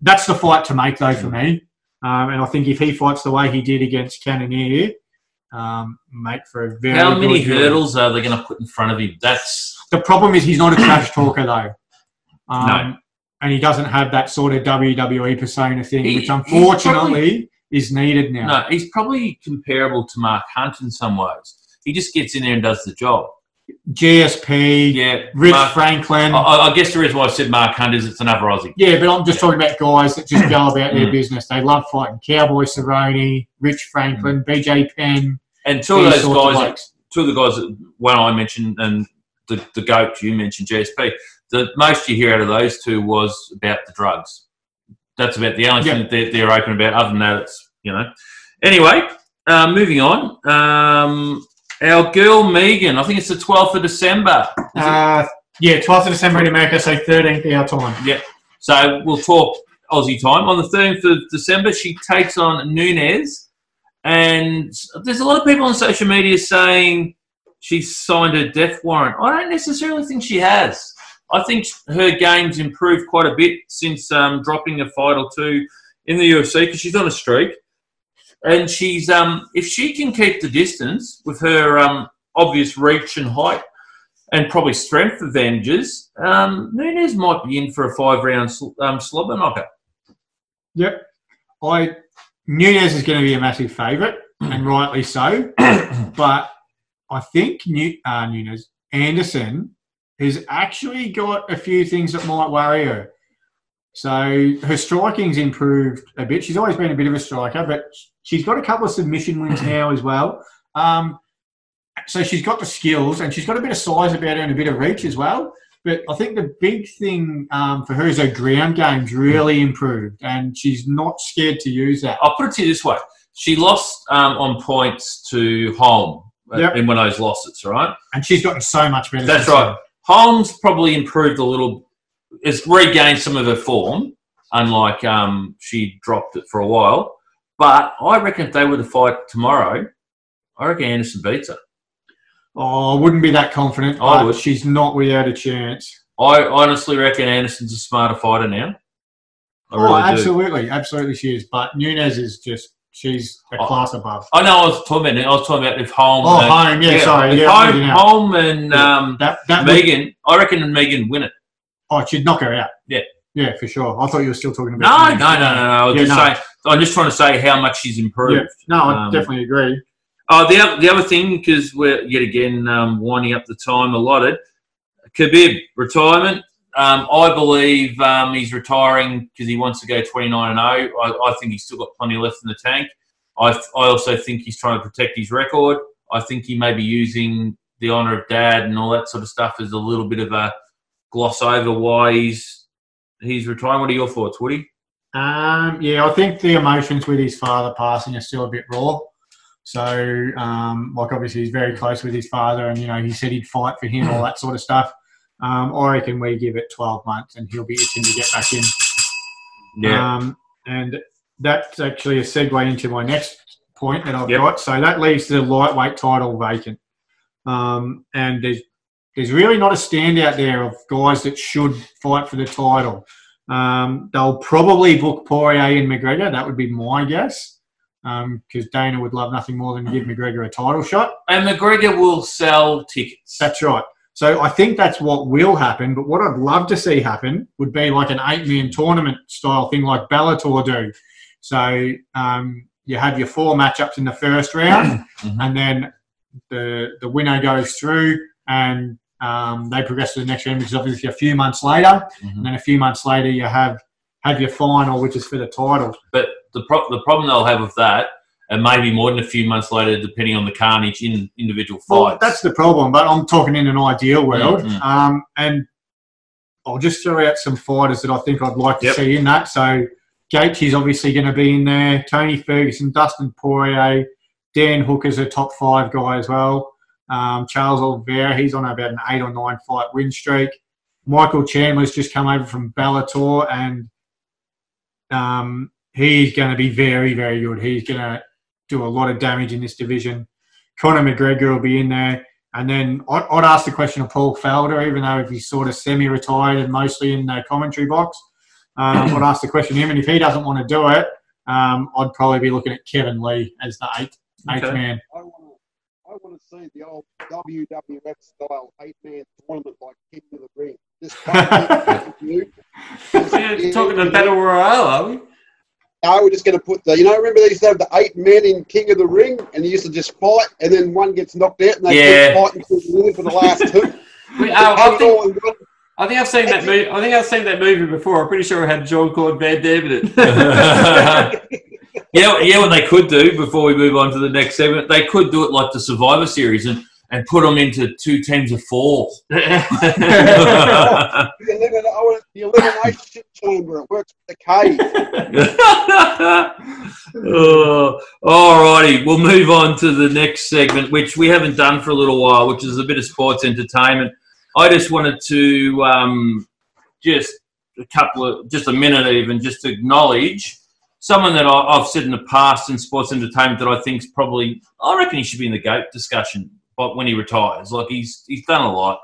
that's the fight to make, though, for me. Um, and I think if he fights the way he did against Cannonier, um, make for a very. How many hurdles are they going to put in front of him? That's The problem is he's not a trash talker, though. Um, No. And he doesn't have that sort of WWE persona thing, He- which unfortunately is needed now. no. He's probably comparable to Mark Hunt in some ways. He just gets in there and does the job. GSP, Yeah, Rich Mark- Franklin. I, I guess the reason why I said Mark Hunt is it's another Aussie. Yeah, but I'm just talking about guys that just go about their Mm. business. They love fighting. Cowboy Cerrone, Rich Franklin, BJ Penn. And two of those sorts of guys, two of the guys, that one I mentioned and the, the goat you mentioned, GSP. The most you hear out of those two was about the drugs. That's about the only Yeah. thing that they're, they're open about. Other than that, it's you know. Anyway, uh, moving on. Um, our girl Megan, I think it's the twelfth of December. Uh, yeah, 12th of December in America, so 13th our time. Yeah. So we'll talk Aussie time. On the 13th of December, she takes on Nunes. And there's a lot of people on social media saying she's signed a death warrant. I don't necessarily think she has. I think her game's improved quite a bit since um, dropping a fight or two in the UFC because she's on a streak. And she's um, if she can keep the distance with her um, obvious reach and height, and probably strength advantages, um, Nunes might be in for a five round sl- um, slobber knocker. Yep. I Nunes is going to be a massive favourite, and rightly so. [coughs] but I think New, uh, Nunes Anderson has actually got a few things that might worry her. So her striking's improved a bit. She's always been a bit of a striker, but she's got a couple of submission wins now as well. Um, so she's got the skills and she's got a bit of size about her and a bit of reach as well. But I think the big thing um, for her is her ground game's really improved, and she's not scared to use that. I'll put it to you this way: she lost um, on points to Holm uh, Yep. in one of those losses, right? And she's gotten so much better. That's right. Holm's probably improved a little, has regained some of her form, unlike um, she dropped it for a while. But I reckon if they were to fight tomorrow, I reckon Anderson beats her. Oh, I wouldn't be that confident. I would. She's not without a chance. I honestly reckon Anderson's a smarter fighter now. I oh, really do. absolutely, absolutely, she is. But Nunes is just she's a class above. I know I was talking about. I was talking about if Holm. Oh, and, Holm, yeah, sorry, if yeah, Holm. Holm and Yeah. um, That that would, Megan. I reckon Megan win it. oh, she'd knock her out. Yeah. Yeah, for sure. I thought you were still talking No, about. no, no, no, no. I was Yeah, just no. saying. I'm just trying to say how much she's improved. Yeah, no, I Um, definitely agree. Oh, the other, the other thing, because we're yet again um, winding up the time allotted, Khabib retirement. Um, I believe um, he's retiring because he wants to go 29 and 0. I, I think he's still got plenty left in the tank. I, I also think he's trying to protect his record. I think he may be using the honour of dad and all that sort of stuff as a little bit of a gloss over why he's he's retiring. What are your thoughts, Woody? Um, yeah, I think the emotions with his father passing are still a bit raw. So, um, like, obviously, he's very close with his father, and you know, he said he'd fight for him, all that sort of stuff. Um, I reckon we give it 12 months, and he'll be itching to get back in. Um, and that's actually a segue into my next point that I've Yep. got. So that leaves the lightweight title vacant. Um, and there's there's really not a standout there of guys that should fight for the title. Um, they'll probably book Poirier and McGregor. That would be my guess. Because Dana would love nothing more than give McGregor a title shot. and McGregor will sell tickets. That's right. So I think that's what will happen. But what I'd love to see happen would be like an eight-man tournament style thing, like Bellator do. So um, you have your four matchups in the first round, [coughs] Mhm. and then the the winner goes through, and um, they progress to the next round, which is obviously a few months later. Mhm. And then a few months later, you have have your final, which is for the title. But the pro- the problem they'll have with that, and maybe more than a few months later, depending on the carnage in individual Well, that's the problem, but I'm talking in an ideal world. Mm, mm. Um, and I'll just throw out some fighters that I think I'd like to Yep. see in that. So Gaethje's obviously going to be in there. Tony Ferguson, Dustin Poirier, Dan Hooker's a top five guy as well. Um, Charles Oliveira, he's on about an eight or nine fight win streak. Michael Chandler's just come over from Bellator, and um, he's going to be very, very good. He's going to do a lot of damage in this division. Conor McGregor will be in there. And then I'd, I'd ask the question of Paul Felder, even though he's sort of semi-retired and mostly in the commentary box. Um, I'd ask the question of him, and if he doesn't want to do it, um, I'd probably be looking at Kevin Lee as the eighth, eighth Okay. man. I want to, I want to see the old WWF style eight man tournament like King of the Ring. Just [laughs] come you. [laughs] Yeah, talking to Battle Royale, are we? No, we're just going to put the. You know, remember they used to have the eight men in King of the Ring, and they used to just fight, and then one gets knocked out, and they Yeah. keep fighting till the end for the last two. [laughs] we uh, I, think, all in one. I think I've seen that movie. I think I've seen that movie before. I'm pretty sure it had Jean Claude Van Damme in it. Yeah, yeah. What they could do before we move on to the next segment, they could do it like the Survivor Series and and put them into two teams of four. The elimin- I want the elimination chamber. It works with the cage. [laughs] oh, all righty, we'll move on to the next segment, which we haven't done for a little while, which is a bit of sports entertainment. I just wanted to um, just a couple of, just a minute even, just to acknowledge someone that I- I've said in the past in sports entertainment that I think is probably, I reckon he should be in the GOAT discussion but when he retires. Like he's he's done a lot.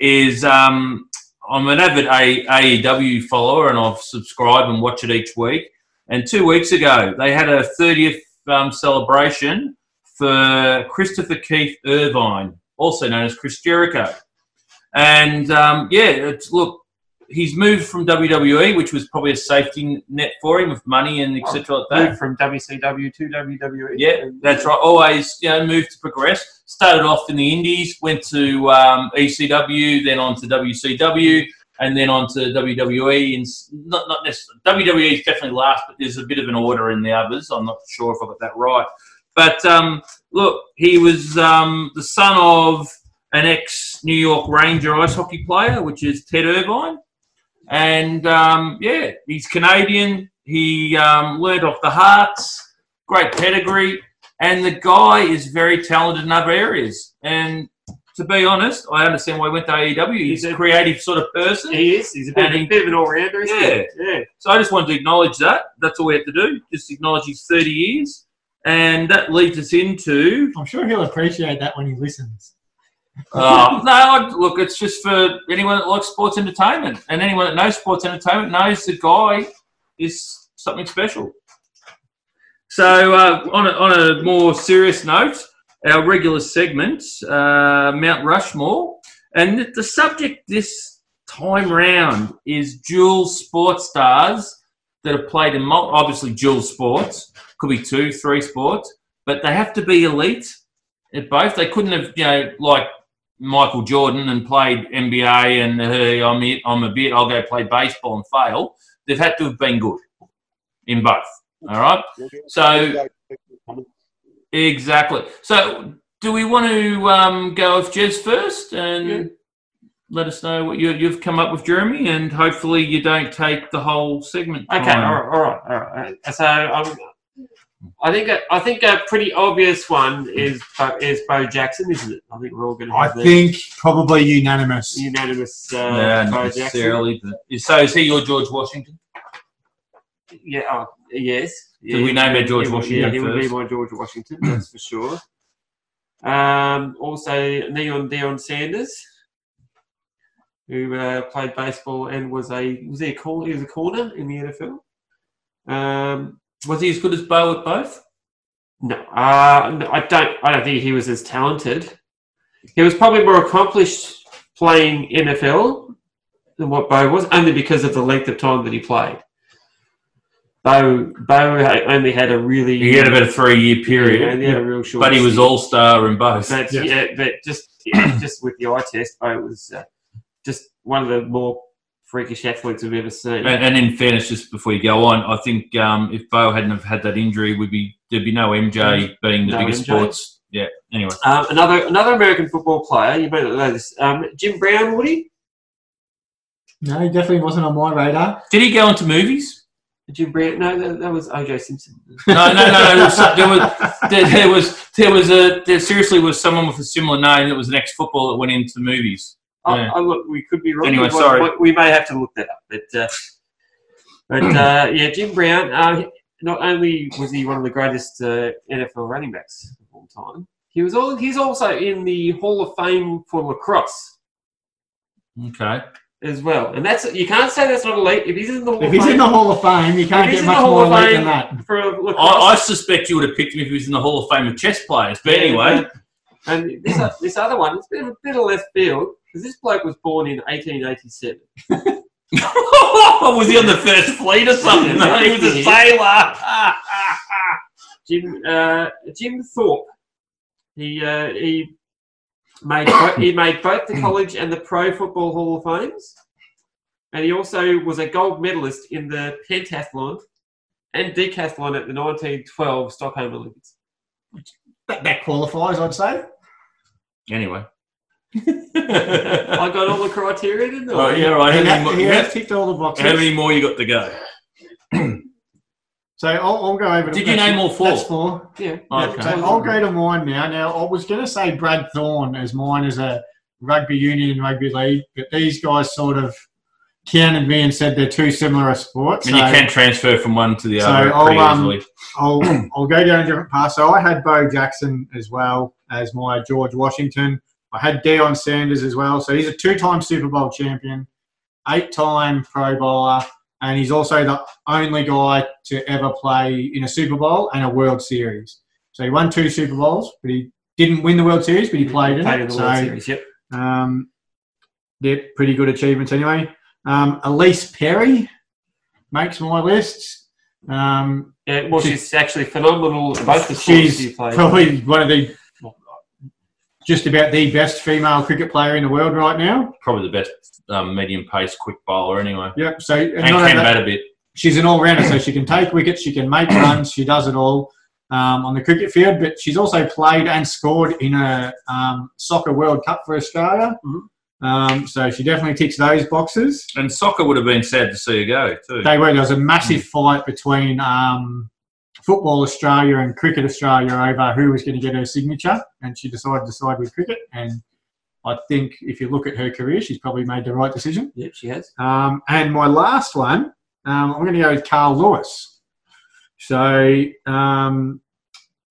Is um, I'm an avid AEW follower and I've subscribed and watch it each week. And two weeks ago, they had a 30th um, celebration for Christopher Keith Irvine, also known as Chris Jericho. And um, yeah, it's look, he's moved from WWE, which was probably a safety net for him with money and etc. like that. Moved from WCW to WWE. Yeah, that's right. Always, you know, moved to progress. Started off in the Indies, went to um, ECW, then on to WCW, and then on to WWE. And not not necessarily WWE is definitely last, but there's a bit of an order in the others. I'm not sure if I got that right. But um, look, he was um, the son of an ex New York Ranger ice hockey player, which is Ted Irvine. And um, yeah, he's Canadian. He um, learned off the Harts, great pedigree, and the guy is very talented in other areas. And to be honest, I understand why he went to AEW. He's a creative sort of person. He is. He's a bit, he- a bit of an all-rounder, isn't Yeah. he? Yeah. So I just wanted to acknowledge that. That's all we have to do. Just acknowledge his 30 years. And that leads us into I'm sure he'll appreciate that when he listens. Uh, [laughs] no, look, it's just for anyone that likes sports entertainment, and anyone that knows sports entertainment knows the guy is something special. So, uh, on a, on a more serious note, our regular segment, uh, Mount Rushmore, and the, subject this time round is dual sports stars that have played in mul- obviously dual sports, could be two, three sports, but they have to be elite at both. They couldn't have, you know, like Michael Jordan and played NBA and hey, I'm it, I'm a bit, I'll go play baseball and fail. They've had to have been good in both. All right, So- exactly. So, do we want to um, go with Jez first and Yeah. let us know what you, you've come up with, Jeremy, and hopefully you don't take the whole segment. Okay, all right, all right, all right. Uh, So um, I think a, I think a pretty obvious one is Bo, is Bo Jackson, isn't it? I think we're all going to I the think probably unanimous. unanimous uh, Yeah, Bo not Jackson. necessarily. But, so, is he your George Washington? Yeah, oh, yes. Did we name our George he Washington Yeah, he would be my George Washington, that's for sure. Um, also, Neon Deion Sanders, who uh, played baseball and was a was he a corner? He was a corner in the NFL. Um, Was he as good as Bo at both? No, uh, no, I don't. I don't think he was as talented. He was probably more accomplished playing NFL than what Bo was, only because of the length of time that he played. Bo Bo only had a really He had about a three-year period. yeah, only had a real short. But he was all star in both. But Yeah. yeah, but just yeah, just with the eye test, Bo was uh, just one of the more freakish athletes we've ever seen. And, and in fairness, just before you go on, I think um, if Bo hadn't have had that injury, would be there'd be no MJ being the No biggest MJ. sports. Yeah. Anyway, Um, another another American football player, you may not know this, um, Jim Brown, Woody? No, he definitely wasn't on my radar. did he go into movies? Jim Brown, no, that, that was OJ Simpson. No, no, no. no there, was, there was there, there was there was a there seriously was someone with a similar name that was an ex footballer that went into movies. Yeah. oh, look, we could be wrong. Anyway, We sorry. We may have to look that up. But, uh, but [clears throat] uh, yeah, Jim Brown, uh, not only was he one of the greatest uh, NFL running backs of all time, he was all, he's also in the Hall of Fame for lacrosse Okay. as well. And that's you can't say that's not elite. If he's in the Hall If of he's Fame in the Hall of Fame, you can't get much more of elite than that. for lacrosse, I, I suspect you would have picked him if he was in the Hall of Fame of chess players. But Yeah, anyway, And this, this other one, it's a bit of, a bit of left field because this bloke was born in 1887. [laughs] [laughs] was he on the first fleet or something? No, he was a sailor. [laughs] Jim uh, Jim Thorpe. He uh, he made bo- he made both the college and the Pro Football Hall of Fames, and he also was a gold medalist in the pentathlon and decathlon at the 1912 Stockholm Olympics. That, that qualifies, I'd say. anyway. I got all the criteria, didn't I? Oh, yeah, right. He, How many, more, he how, has ticked all the boxes. how many more you got to go? [clears throat] So I'll, I'll go over. to- Did you name all four? That's four. Yeah. Okay. So I'll go to mine now. Now I was going to say Brad Thorn as mine as a rugby union and rugby league, but these guys sort of counted me and said they're too similar a sport. And so you can transfer from one to the So other I'll, pretty um, easily. I'll I'll go down a different path. So I had Bo Jackson as well as my George Washington. I had Deion Sanders as well. So he's a two-time Super Bowl champion, eight-time Pro Bowler, and he's also the only guy to ever play in a Super Bowl and a World Series. So he won two Super Bowls, but he didn't win the World Series, but he played in Played it. in the so World Series. Yep. um, they're pretty good achievements anyway. Um, Elise Perry makes my list. Um, Yeah, well, she's actually phenomenal. Both the she's she probably one of the just about the best female cricket player in the world right now. Probably the best um, medium pace quick bowler anyway. Yep. So and And can bat a bit. she's an all rounder, so she can take wickets, she can make [coughs] runs, she does it all um, on the cricket field. But she's also played and scored in a um, soccer World Cup for Australia. Mhm. Um, so she definitely ticks those boxes. And soccer would have been sad to see her go too. They were. There was a massive fight between um, Football Australia and Cricket Australia over who was going to get her signature, and she decided to side with cricket. And I think if you look at her career, she's probably made the right decision. Yep, she has. Um, and my last one, um, I'm going to go with Carl Lewis. So, um,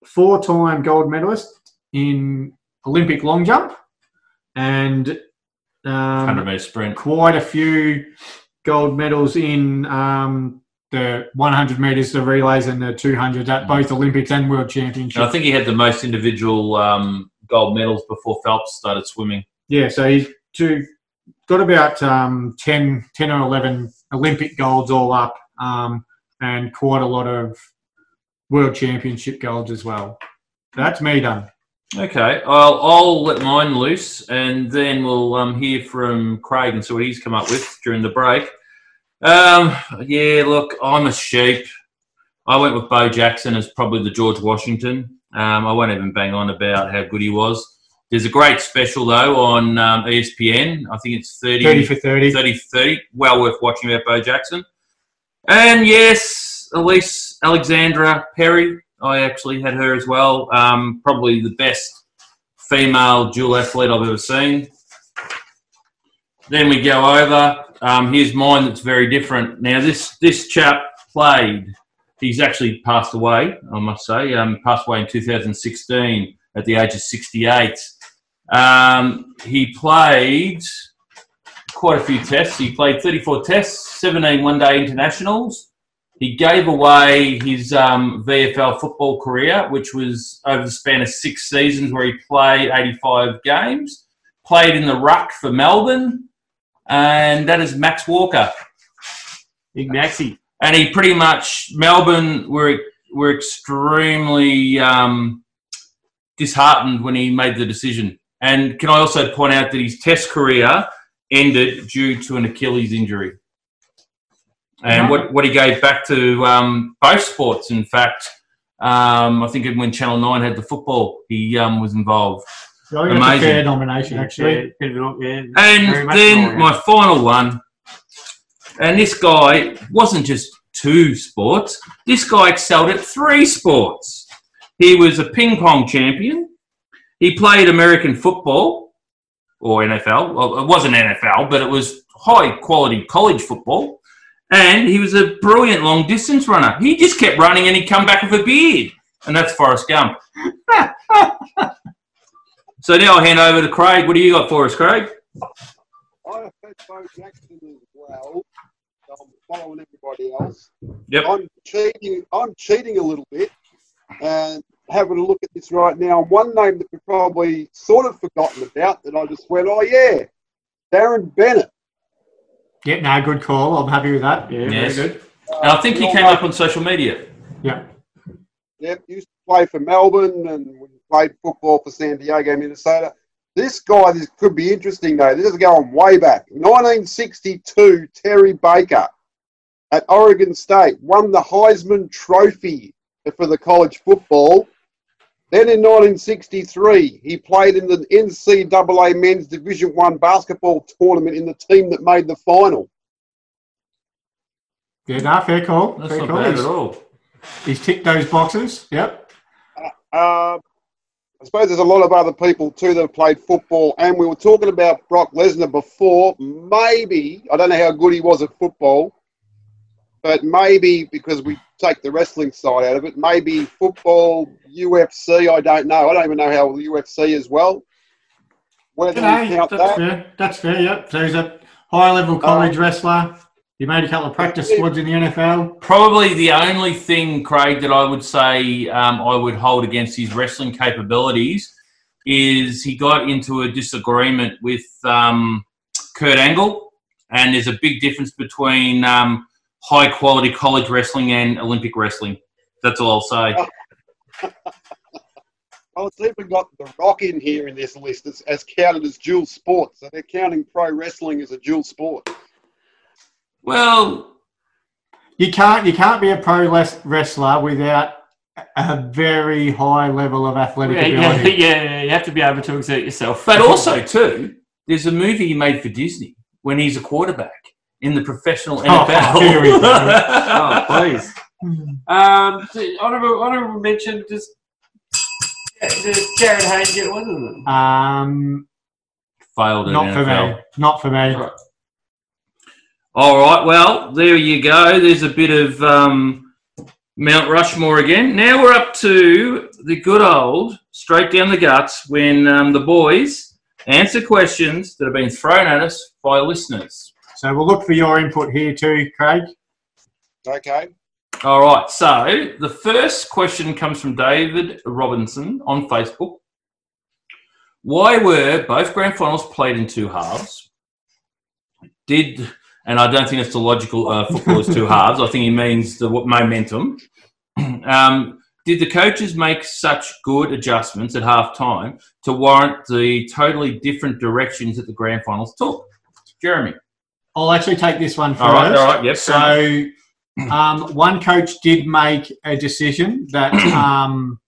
four-time gold medalist in Olympic long jump, and um, 100 metre sprint. quite a few gold medals in um, the 100 metres, the relays, and the 200 at both Olympics and World And I think he had the most individual um, gold medals before Phelps started swimming. Yeah, so he's two, got about um, 10, 10 or 11 Olympic golds all up, um, and quite a lot of World Championship golds as well. That's me done. Okay, I'll, I'll let mine loose and then we'll um, hear from Craig and see what he's come up with during the break. Um, yeah, look, I'm a sheep. I went with Bo Jackson as probably the George Washington. Um, I won't even bang on about how good he was. There's a great special, though, on um, ESPN. I think it's 30, 30 for 30. 30 for 30. Well worth watching about Bo Jackson. And yes, Elise Alexandra Perry. I actually had her as well. Um, probably the best female dual athlete I've ever seen. Then we go over. Um, here's mine that's very different. Now, this, this chap played, he's actually passed away, I must say. Um, passed away in 2016 at the age of 68. Um, he played quite a few tests. He played 34 tests, 17 one day internationals. He gave away his um, VFL football career, which was over the span of six seasons, where he played 85 games. Played in the ruck for Melbourne, and that is Max Walker. Big Maxi. And he pretty much Melbourne were were extremely um, disheartened when he made the decision. And can I also point out that his Test career ended due to an Achilles injury. And what, what he gave back to um, both sports, in fact, um, I think when Channel 9 had the football, he um, was involved. I think that's a Amazing. fair nomination, actually. Yeah, bit of an- yeah, very And much then an my final one, and this guy wasn't just two sports, this guy excelled at three sports. He was a ping pong champion, he played American football, or NFL. Well, it wasn't NFL, but it was high quality college football. And he was a brilliant long distance runner. He just kept running and he'd come back with a beard. And that's Forrest Gump. [laughs] so now I'll hand over to Craig. What do you got for us, Craig? I have had Bo Jackson as well. So I'm following everybody else. Yep. I'm cheating. I'm cheating a little bit and having a look at this right now. One name that we've probably sort of forgotten about that I just went, oh yeah, Darren Bennett. Yeah, no, good call. I'm happy with that. Yeah, Yes. very good. Uh, And I think he came up on social media. Yeah. Yep, used to play for Melbourne and played football for San Diego, Minnesota. This guy, this could be interesting though. This is going way back. 1962, Terry Baker at Oregon State won the Heisman Trophy for the college football. Then in 1963, he played in the NCAA Men's Division One basketball tournament in the team that made the final. Yeah, no, fair call. That's fair not call. bad He's, at all. he's ticked those boxes. Yep. Uh, I suppose there's a lot of other people too that have played football, and we were talking about Brock Lesnar before. Maybe I don't know how good he was at football, but maybe because we take the wrestling side out of it, maybe football, UFC. I don't know. I don't even know how the UFC is well. Whether Yeah, you count that's that, fair. That's fair. Yep. So he's a high level college uh, wrestler. He made a couple of practice squads in the NFL. Probably the only thing, Craig, that I would say um, I would hold against his wrestling capabilities is he got into a disagreement with um, Kurt Angle, and there's a big difference between um, high quality college wrestling and Olympic wrestling. That's all I'll say. [laughs] oh, it's even got the Rock in here in this list as, as counted as dual sport. So they're counting pro wrestling as a dual sport. Well, You can't you can't be a pro wrestler without a very high level of athletic Yeah, yeah, ability. [laughs] yeah, you have to be able to exert yourself. but also too, there's a movie he made for Disney when he's a quarterback in the professional NFL. [laughs] here we go. [laughs] oh, please. Um, honorable, honorable mention. Just Jarryd Haynes get one of them? Um, Failed not for me. Not for me. Right. All right, well, there you go. There's a bit of um, Mount Rushmore again. Now we're up to the good old straight down the guts when um, the boys answer questions that have been thrown at us by listeners. So we'll look for your input here too, Craig. Okay. All right, so the first question comes from David Robinson on Facebook. Why were both grand finals played in two halves? Did and I don't think it's the logical uh, football is two [laughs] halves. I think he means the momentum. [clears throat] Um, did the coaches make such good adjustments at half time to warrant the totally different directions that the grand finals took? Jeremy. I'll actually take this one first. All right, all right, yep. So, um, one coach did make a decision that [clears throat] um,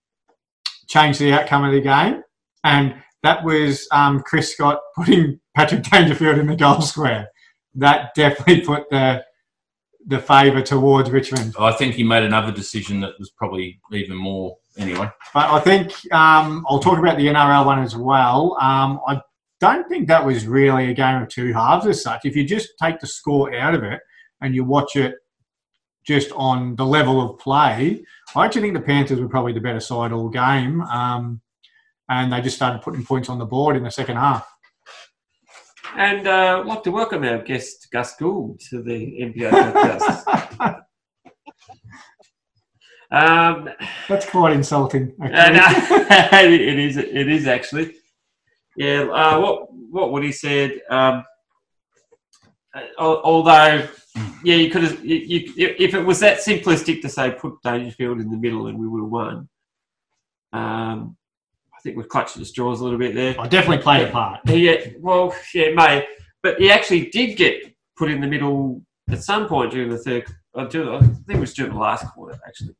changed the outcome of the game, and that was um, Chris Scott putting Patrick Dangerfield in the goal square. That definitely [laughs] put the the favour towards Richmond. I think he made another decision that was probably even more anyway. But I think um, I'll talk about the NRL one as well. Um, I don't think that was really a game of two halves as such. If you just take the score out of it and you watch it just on the level of play, I actually think the Panthers were probably the better side all game. Um, and they just started putting points on the board in the second half. And uh, I'd like to welcome our guest Gus Gould to the NPO podcast. [laughs] um, That's quite insulting. Uh, no, [laughs] it is. It is actually. Yeah. Uh, what What Woody said. Um, uh, although, yeah, you could have. You, you, if it was that simplistic to say put Dangerfield in the middle and we would have won. Um, I think we've clutched at the straws a little bit there. I definitely played a part. Yeah. Well, yeah, it may. but he actually did get put in the middle at some point during the third. Uh, I think it was during the last quarter, actually,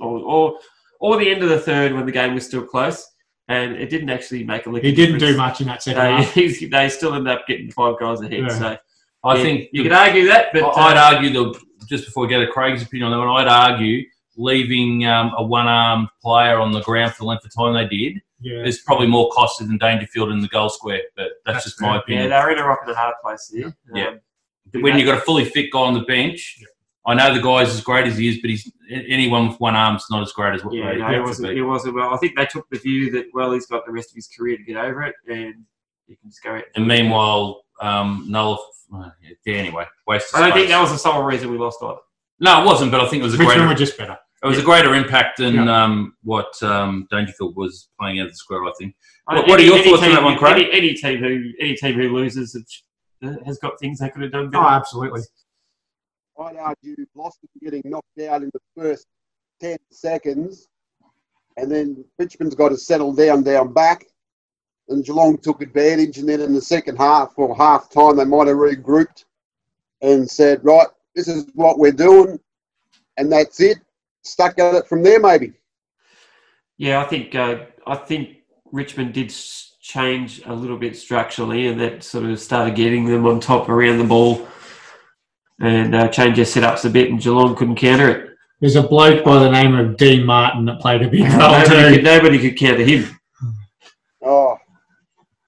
or, or or the end of the third when the game was still close, and it didn't actually make a lick. He didn't do much in that second They, half. [laughs] they still ended up getting five goals ahead. Yeah. So I yeah, think you the- could argue that, but I'd uh, argue the just before we go to Craig's opinion on that one, I'd argue leaving um, a one-armed player on the ground for the length of time they did Yeah. is probably more costly than Dangerfield in the goal square. But that's, That's just my yeah, opinion. they're in a rock and a hard place here. Yeah. Um, when you've got a fully fit guy on the bench, I know the guy's as great as he is, but he's anyone with one arm's not as great as what Yeah, they no, have it wasn't. be. It wasn't well. I think they took the view that well, he's got the rest of his career to get over it, and he can just go out. And meanwhile, um, Null. Yeah, anyway, waste of I don't think that was the sole reason we lost either. No, it wasn't. But I think it was a Richmond greater. were just better. It was a greater impact than Yeah. um, what um, Dangerfield was playing out of the square. I think. I What- don't what are your any thoughts on that one, Craig? Any, any team who any team who loses has got things they could have done Oh, better. absolutely. I'd argue Boston getting knocked out in the first 10 seconds, and then Richmond's got to settle down down back. And Geelong took advantage, and then in the second half or half time, they might have regrouped and said, Right, this is what we're doing, and that's it. Stuck at it from there, maybe. Yeah, I think uh, I think Richmond did change a little bit structurally, and that sort of started getting them on top around the ball, and uh, change their setups a bit. And Geelong couldn't counter it. There's a bloke by the name of Dean Martin that played a big role Nobody too. could, nobody could counter him. Oh,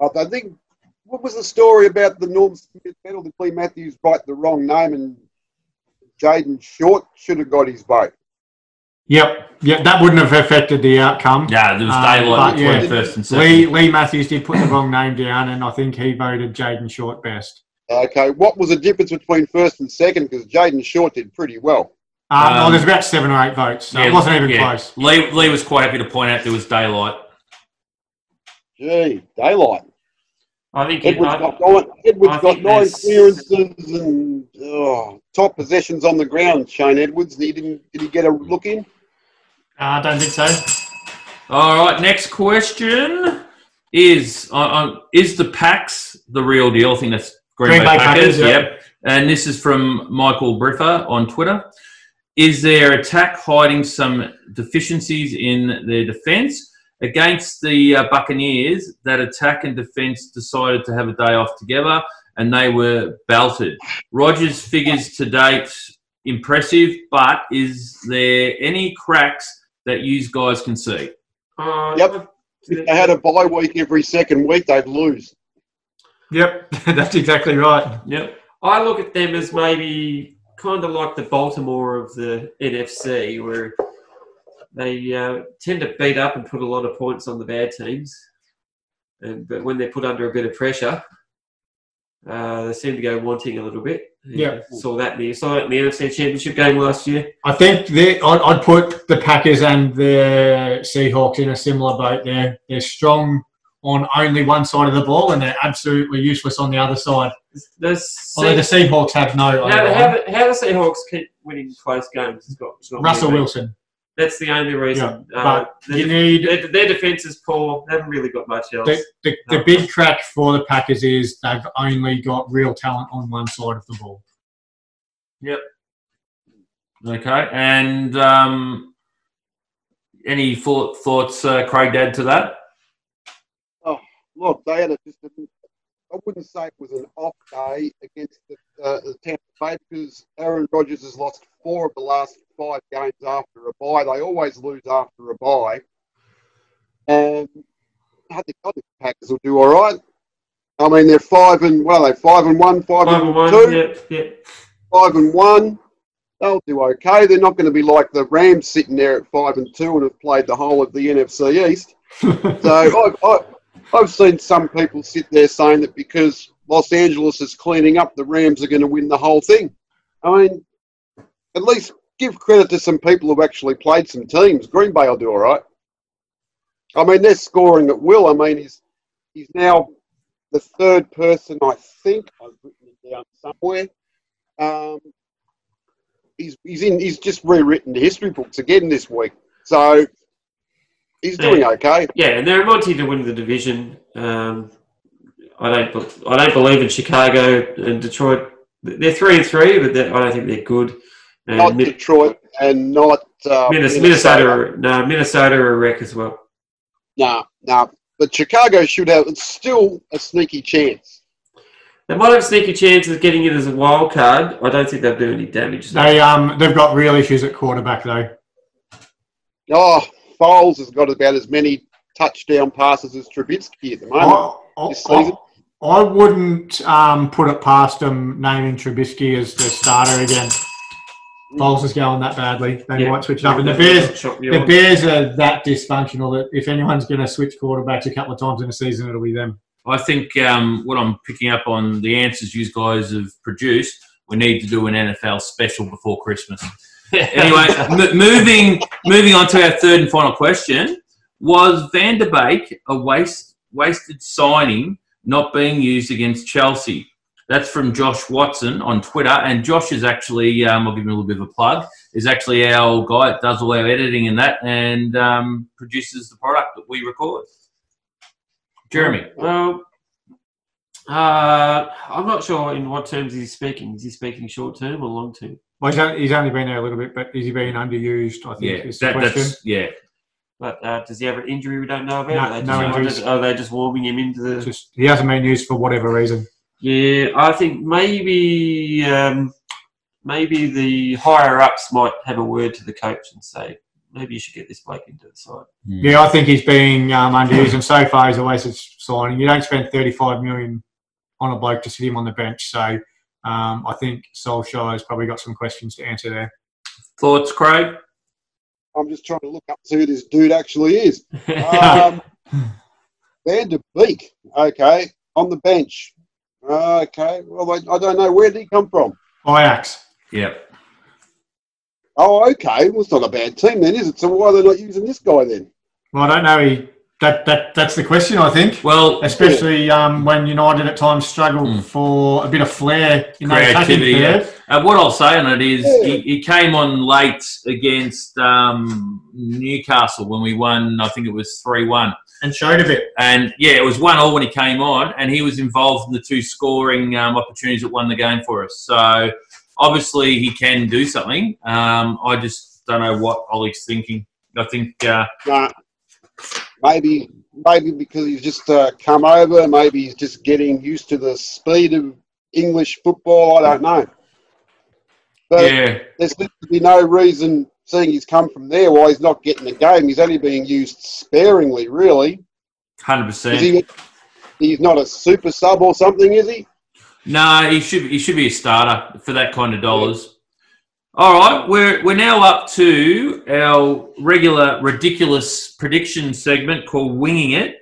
I think what was the story about the Norm Smith medal? Did Leigh Matthews write the wrong name and Jayden Short should have got his vote? Yep, yeah, that wouldn't have affected the outcome. Yeah, there was Um, daylight but, between yeah. first and second. Leigh Leigh Matthews did put the wrong name down, and I think he voted Jayden Short best. Okay, what was the difference between first and second? Because Jayden Short did pretty well. Um, well, Um, there's about seven or eight votes, so Yeah, it wasn't even yeah. close. Leigh, Leigh was quite happy to point out there was daylight. Gee, daylight. I think. It, Edwards I, got nine. Edwards I got think nine there's- clearances and oh, top possessions on the ground. Shane Edwards. He didn't. Did he get a look in? I don't think so. All right, next question is uh, uh, is the Pax the real deal? I think that's Green, Green Bay, Bay Packers. Packers, yeah. Yep. And this is from Michael Briffer on Twitter. Is their attack hiding some deficiencies in their defence? Against the uh, Buccaneers, that attack and defence decided to have a day off together and they were belted. Rodgers' figures to date impressive, but is there any cracks that you guys can see? uh, Yep. If they had a bye week every second week, they'd lose. Yep, [laughs] that's exactly right. Yep. I look at them as maybe kind of like the Baltimore of the NFC, where they uh, tend to beat up and put a lot of points on the bad teams, and, but when they're put under a bit of pressure, uh, they seem to go wanting a little bit. Yeah. saw that in the saw that in the NFC Championship game last year. I think they, I'd, I'd put the Packers and the Seahawks in a similar boat. They're they're strong on only one side of the ball, and they're absolutely useless on the other side. The Although the Seahawks have no. how, how, how the Seahawks keep winning close games? It's got, it's got Russell. Wilson. That's the only reason. Yeah, uh, but their, you need their, their defense is poor. They haven't really got much else. the, the, the big crack for the Packers is they've only got real talent on one side of the ball. Yep. Okay. And um, any thought, thoughts, uh, Craig, to add to that? Oh, look, they had a, just a, I wouldn't say it was an off day against the, uh, the Tampa Bay because Aaron Rodgers has lost four of the last five games after a bye. They always lose after a bye. And I think, I think the Packers will do all right. I mean, they're five and, well, they're five and one, five, Five and one. two, Yep, yep. five and one. They'll do okay. They're not going to be like the Rams sitting there at five and two and have played the whole of the NFC East. [laughs] So I've, I, I've seen some people sit there saying that because Los Angeles is cleaning up, the Rams are going to win the whole thing. I mean, at least give credit to some people who've actually played some teams. Green Bay will do all right. I mean, they're scoring at will. I mean, he's he's now the third person, I think. I've written it down somewhere. Um, he's he's in. He's just rewritten the history books again this week. So he's doing Yeah. okay. Yeah, and they're a Monty to win the division. Um, I, I don't. I don't believe in Chicago and Detroit. They're three and three, but I don't think they're good. And Not Mi- Detroit and not uh, Minnesota, Minnesota, are- no, Minnesota are a wreck as well. No, no. But Chicago should have. It's still a sneaky chance. They might have a sneaky chance of getting it as a wild card. I don't think they'll do any damage. They um they've got real issues at quarterback though. Oh, Foles has got about as many touchdown passes as Trubisky at the moment. I, I, this season. I, I wouldn't um, put it past them naming Trubisky as the starter again. Foles is going that badly. They Yeah. might switch it up. And the That's Bears, the. Bears are that dysfunctional that if anyone's going to switch quarterbacks a couple of times in a season, it'll be them. I think um, what I'm picking up on the answers you guys have produced, we need to do an NFL special before Christmas. [laughs] Anyway, m- moving moving on to our third and final question: Was Van de Beek a waste wasted signing not being used against Chelsea? That's from Josh Watson on Twitter, and Josh is actually um, I'll give him a little bit of a plug. Is actually our guy that does all our editing and that, and um, produces the product that we record. Jeremy. Well, uh, I'm not sure in what terms he's speaking. Is he speaking short term or long term? Well, he's only, he's only been there a little bit, but is he being underused? I think Yeah, is the that, question. that's yeah. But uh, does he have an injury we don't know about? No- Are they no just, injuries. Are they just warming him into the? Just he hasn't been used for whatever reason. Yeah, I think maybe um, maybe the higher ups might have a word to the coach and say maybe you should get this bloke into the side. Yeah, I think he's being um, underused, and so far he's a wasted signing. You don't spend 35 million on a bloke to sit him on the bench. So um, I think Solskjaer's probably got some questions to answer there. Thoughts, Craig? I'm just trying to look up to who this dude actually is. Um, [laughs] Van de Beek. Okay, on the bench. Okay, well, I, I don't know where did he come from. Ajax. Yep. Oh, okay. Well, it's not a bad team then, is it? So why are they not using this guy then? Well, I don't know. He that that that's the question. I think, Well, especially um, when United at times struggle Mm. for a bit of flair in Creativity, yeah. uh, what I'll say on it is he, he came on late against um, Newcastle when we won. I think it was three one. and showed a bit. And yeah, it was one all when he came on, and he was involved in the two scoring um, opportunities that won the game for us. So obviously he can do something. Um, I just don't know what Ollie's thinking. I think uh, Nah. Maybe, maybe because he's just uh, come over. Maybe he's just getting used to the speed of English football. I don't know. But yeah, there seems to be no reason, seeing he's come from there, why he's not getting the game. He's only being used sparingly, really. Hundred percent. he? He's not a super sub or something, is he? No, he should he should be a starter for that kind of dollars. All right, we're we're now up to our regular ridiculous prediction segment called Winging It.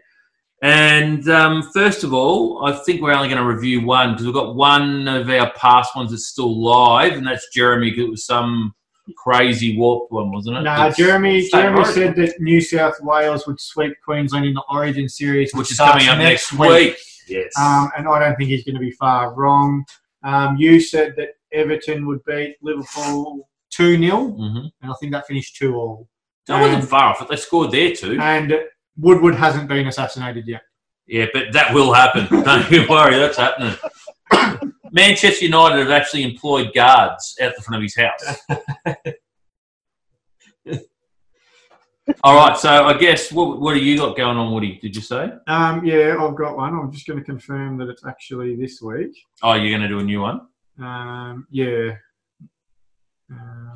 And um, first of all, I think we're only going to review one because we've got one of our past ones that's still live, and that's Jeremy because It was some crazy warped one, wasn't it? Nah, It's- Jeremy. Jeremy Origin. said that New South Wales would sweep Queensland in the Origin series, which is starts coming up next week. Yes. Um, and I don't think he's going to be far wrong. Um, you said that Everton would beat Liverpool 2 0, hmm and I think that finished 2 all. That wasn't Um, far off. They scored there too. And Woodward hasn't been assassinated yet. Yeah, but that will happen. [laughs] Don't you worry, that's happening. [coughs] Manchester United have actually employed guards out the front of his house. [laughs] All right, so I guess what what do you got going on, Woody? Did you say? Um, yeah, I've got one. I'm just going to confirm that it's actually this week. Oh, you're going to do a new one? Um, yeah. Um,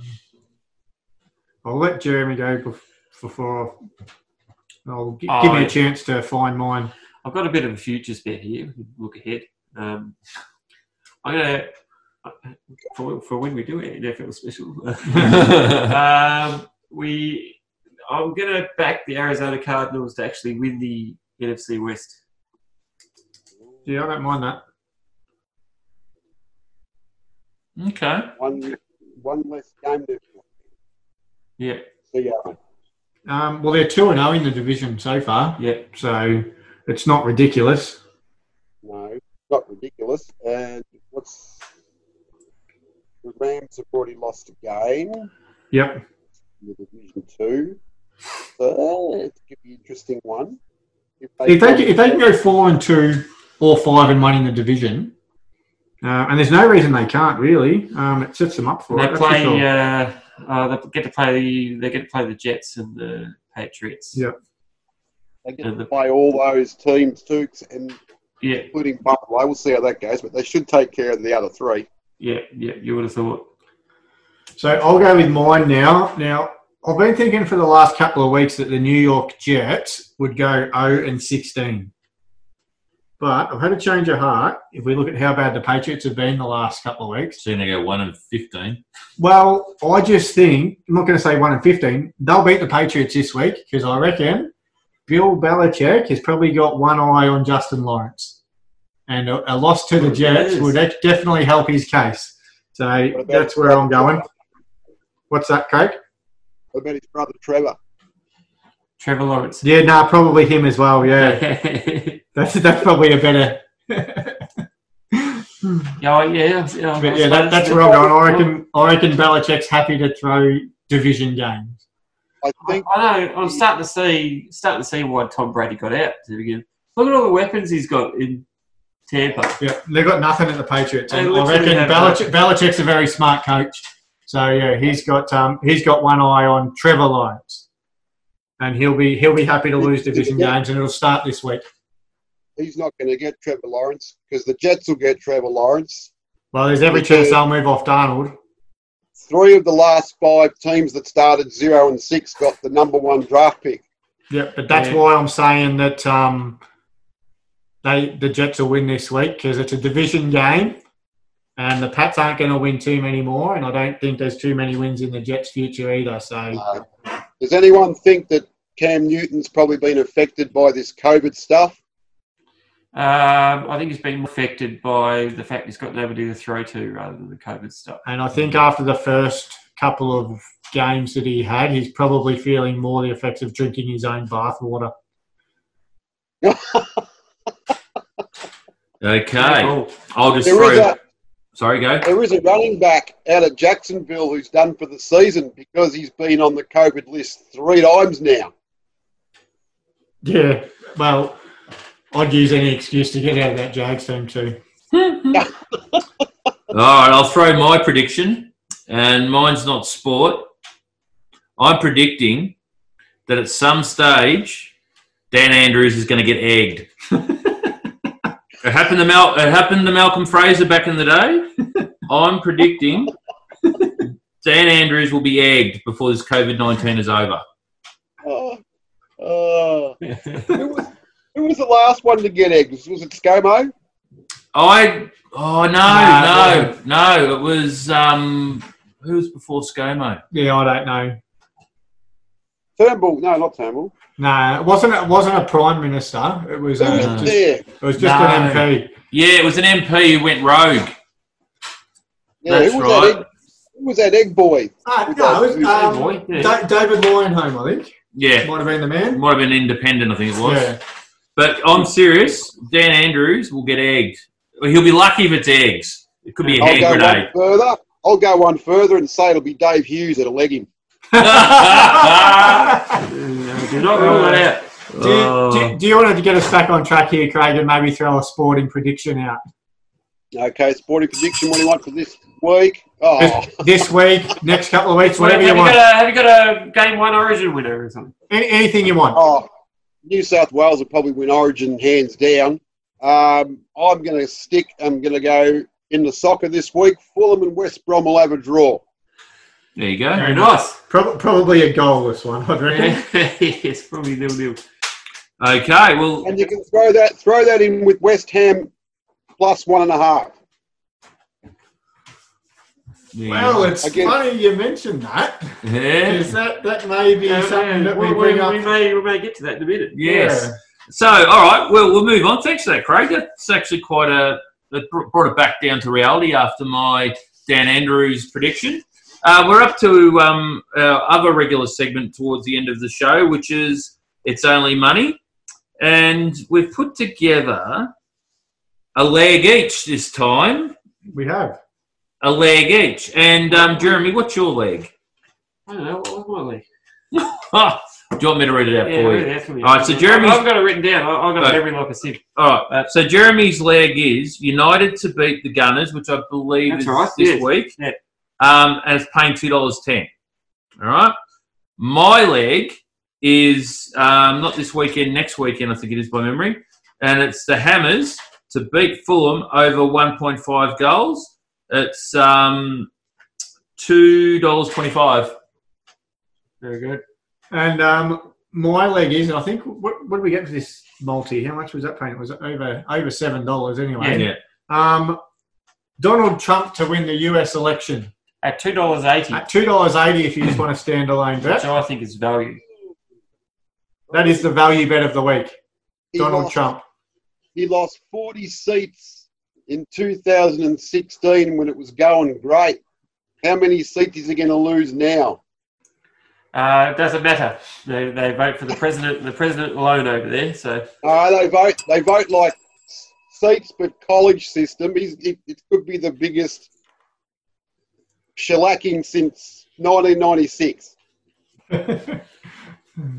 I'll let Jeremy go bef- before. I'll gi- Oh, give me a chance to find mine. I've got a bit of a futures bet here. Look ahead. Um, I'm gonna for, for when we do it NFL special. [laughs] um, we I'm gonna back the Arizona Cardinals to actually win the NFC West. Yeah, I don't mind that. Okay. One, one less game to Yeah, see ya. Um, well, they're 2 and 0 in the division so far, yeah. so it's not ridiculous. No, not ridiculous. And what's the Rams have already lost a game Yep. in the Division Two, so it could be an interesting one. If they, if they can go 4 and 2 or five and one in the division. Uh, and there's no reason they can't really. Um, it sets them up for They it. that's for play. sure. Uh, uh, they get to play. The, they get to play the Jets and the Patriots. Yeah. They get Yeah, to the- play all those teams too, and Yeah, including Buffalo. We'll see how that goes, but they should take care of the other three. yeah, yeah. You would have thought. So I'll go with mine now. Now I've been thinking for the last couple of weeks that the New York Jets would go 0 and 16. But I've had a change of heart. If we look at how bad the Patriots have been the last couple of weeks, So you're going to go 1 and 15. well, I just think I'm not going to say 1 and 15. They'll beat the Patriots this week because I reckon Bill Belichick has probably got one eye on Justin Lawrence, and a, a loss to the Jets would def- definitely help his case. So that's where I'm going. What's that, Craig? What about his brother Trevor? Trevor Lawrence. Yeah, no, probably him as well. Yeah, yeah, [laughs] that's that's probably a better. [laughs] yeah, yeah. yeah, But yeah, that, that's where I'm going. I reckon I reckon Belichick's happy to throw division games. I think I know. I'm starting to see, starting to see why Tom Brady got out to begin. Look at all the weapons he's got in Tampa. Yeah, they've got nothing at the Patriots. They And I reckon have Belichick, Belichick's a very smart coach. So yeah, he's got um, he's got one eye on Trevor Lawrence, and he'll be he'll be happy to lose division Yeah. games, and it'll start this week. he's not going to get Trevor Lawrence because the Jets will get Trevor Lawrence. Well, there's every chance they'll move off Darnold. Three of the last five teams that started zero and six got the number one draft pick. Yeah, but that's Yeah. why I'm saying that um, they the Jets will win this week because it's a division game, and the Pats aren't going to win too many more, and I don't think there's too many wins in the Jets' future either. So does anyone think that Cam Newton's probably been affected by this COVID stuff? Um, I think he's been affected by the fact he's got nobody to throw to rather than the COVID stuff. And I think after the first couple of games that he had, he's probably feeling more the effects of drinking his own bathwater. [laughs] Okay. Cool. I'll just There is throw. A Sorry, go. there is a running back out of Jacksonville who's done for the season because he's been on the COVID list three times now. Yeah, well, I'd use any excuse to get out of that Jags team too. [laughs] All right, I'll throw my prediction, and mine's not sport. I'm predicting that at some stage, Dan Andrews is going to get egged. [laughs] it happened to Mal- It happened to Malcolm Fraser back in the day. [laughs] I'm predicting Dan Andrews will be egged before this COVID nineteen is over. Oh, oh. who, was, who was the last one to get eggs? Was it ScoMo? I oh no Nah, no no it was um who was before ScoMo? Yeah, I don't know. Turnbull? No, not Turnbull. No, it wasn't. It wasn't a prime minister. It was. Uh, was No. just, it was just No. an MP. Yeah, it was an MP who went rogue. Yeah, That's who was right. that? Egg, who was that egg boy? Ah, no, was, um, boy. Yeah. David Leyonhjelm, I think. Yeah, Might have been the man. might have been independent, I think it was. Yeah. But I'm serious. Dan Andrews will get egged. Well, He'll be lucky if it's eggs. It could be a I'll hand go one grenade. further. I'll go one further and say it'll be Dave Hughes that'll leg him. [laughs] Do not rule that out. Do you, do, you- do you want to get us back on track here, Craig, and maybe throw a sporting prediction out? Okay, sporting prediction. What do you want for this week? Oh, This week, next couple of weeks, have, whatever you you got want. a, have you got a game one origin winner or something? Any, anything you want. oh, New South Wales will probably win Origin hands down. Um, I'm going to stick. I'm going to go in the soccer this week. Fulham and West Brom will have a draw. There you go. Very nice. Prob- probably a goalless one, I'd reckon. [laughs] yes, probably nil nil. Okay, well, And you can throw that throw that in with West Ham plus one and a half. Well, it's I guess- funny you mentioned that. yeah. Is that that may be Yeah, something that we we, bring we, up? we may we may get to that in a minute. Yes. So, all right, well, we'll move on. Thanks for that, Craig. That's actually quite a that brought it back down to reality after my Dan Andrews prediction. Uh, we're up to um, our other regular segment towards the end of the show, which is it's only money, and we've put together a leg each this time, We have. a leg each. And um, Jeremy, what's your leg? I don't know. What was my league? [laughs] Oh, Do you want me to read it out Yeah, for read you? it out for me. All right, so Jeremy's- I've got it written down. I- I've got Right. it every like a sieve. All right. So Jeremy's leg is United to beat the Gunners, which I believe That's is right, this yes. week. Yeah. Um, and it's paying two dollars ten. All right. My leg is um, not this weekend, next weekend. I think it is by memory, and it's the Hammers to beat Fulham over one point five goals. It's um, two dollars twenty five. Very good. And um, my leg is, I think, what, what did we get for this multi? How much was that paying? It was over over seven dollars anyway. Yeah. Um, Donald Trump to win the U.S. election At two dollars eighty, at two dollars eighty. If you just want a standalone which bet, which I think is value. that is the value bet of the week. He Donald lost- Trump. He lost 40 seats in 2016 when it was going great. How many seats is he going to lose now? Uh, it doesn't matter. They, they vote for the president. The president alone over there. So Uh, they vote. They vote like seats, but college system. He's, it, it could be the biggest shellacking since 1996. [laughs]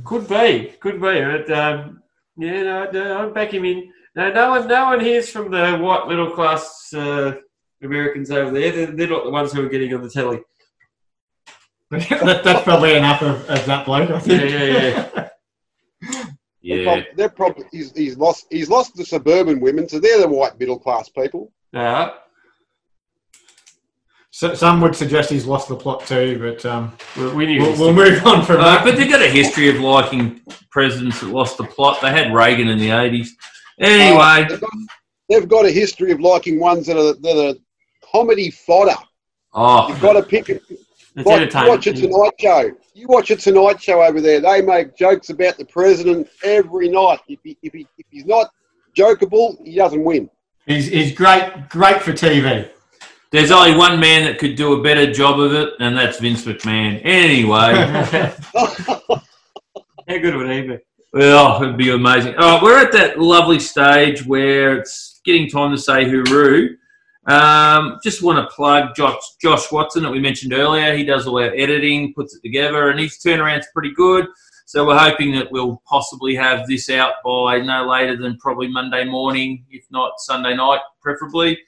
could be, could be. But um, yeah, no, no, I'm back him in. No, no one, no one hears from the white middle class uh, Americans over there. They're, they're not the ones who are getting on the telly. [laughs] that, that's probably enough of, of that bloke. I Yeah, think. yeah, yeah. [laughs] They're Yeah. prob- They're probably he's, he's lost. He's lost the suburban women, so they're the white middle class people. Uh, So, some would suggest he's lost the plot too, but um, we, we knew. we'll, we'll move on from Uh, that. but they've got a history of liking presidents that lost the plot. They had Reagan in the 80s. Anyway, they've got, they've got a history of liking ones that are that are comedy fodder. oh, You've got to pick it. Watch, entertainment. watch a Tonight Show. You watch a Tonight Show over there. They make jokes about the president every night. If, he, if, he, if he's not jokeable, he doesn't win. He's, he's great, great for TV. There's only one man that could do a better job of it, and that's Vince McMahon. Anyway, [laughs] How good would he be? well, it'd be amazing. All right, we're at that lovely stage where it's getting time to say hooroo. Um, just want to plug Josh, Josh Watson that we mentioned earlier. He does all our editing, puts it together, and his turnaround's pretty good. So we're hoping that we'll possibly have this out by no later than probably Monday morning, if not Sunday night, preferably.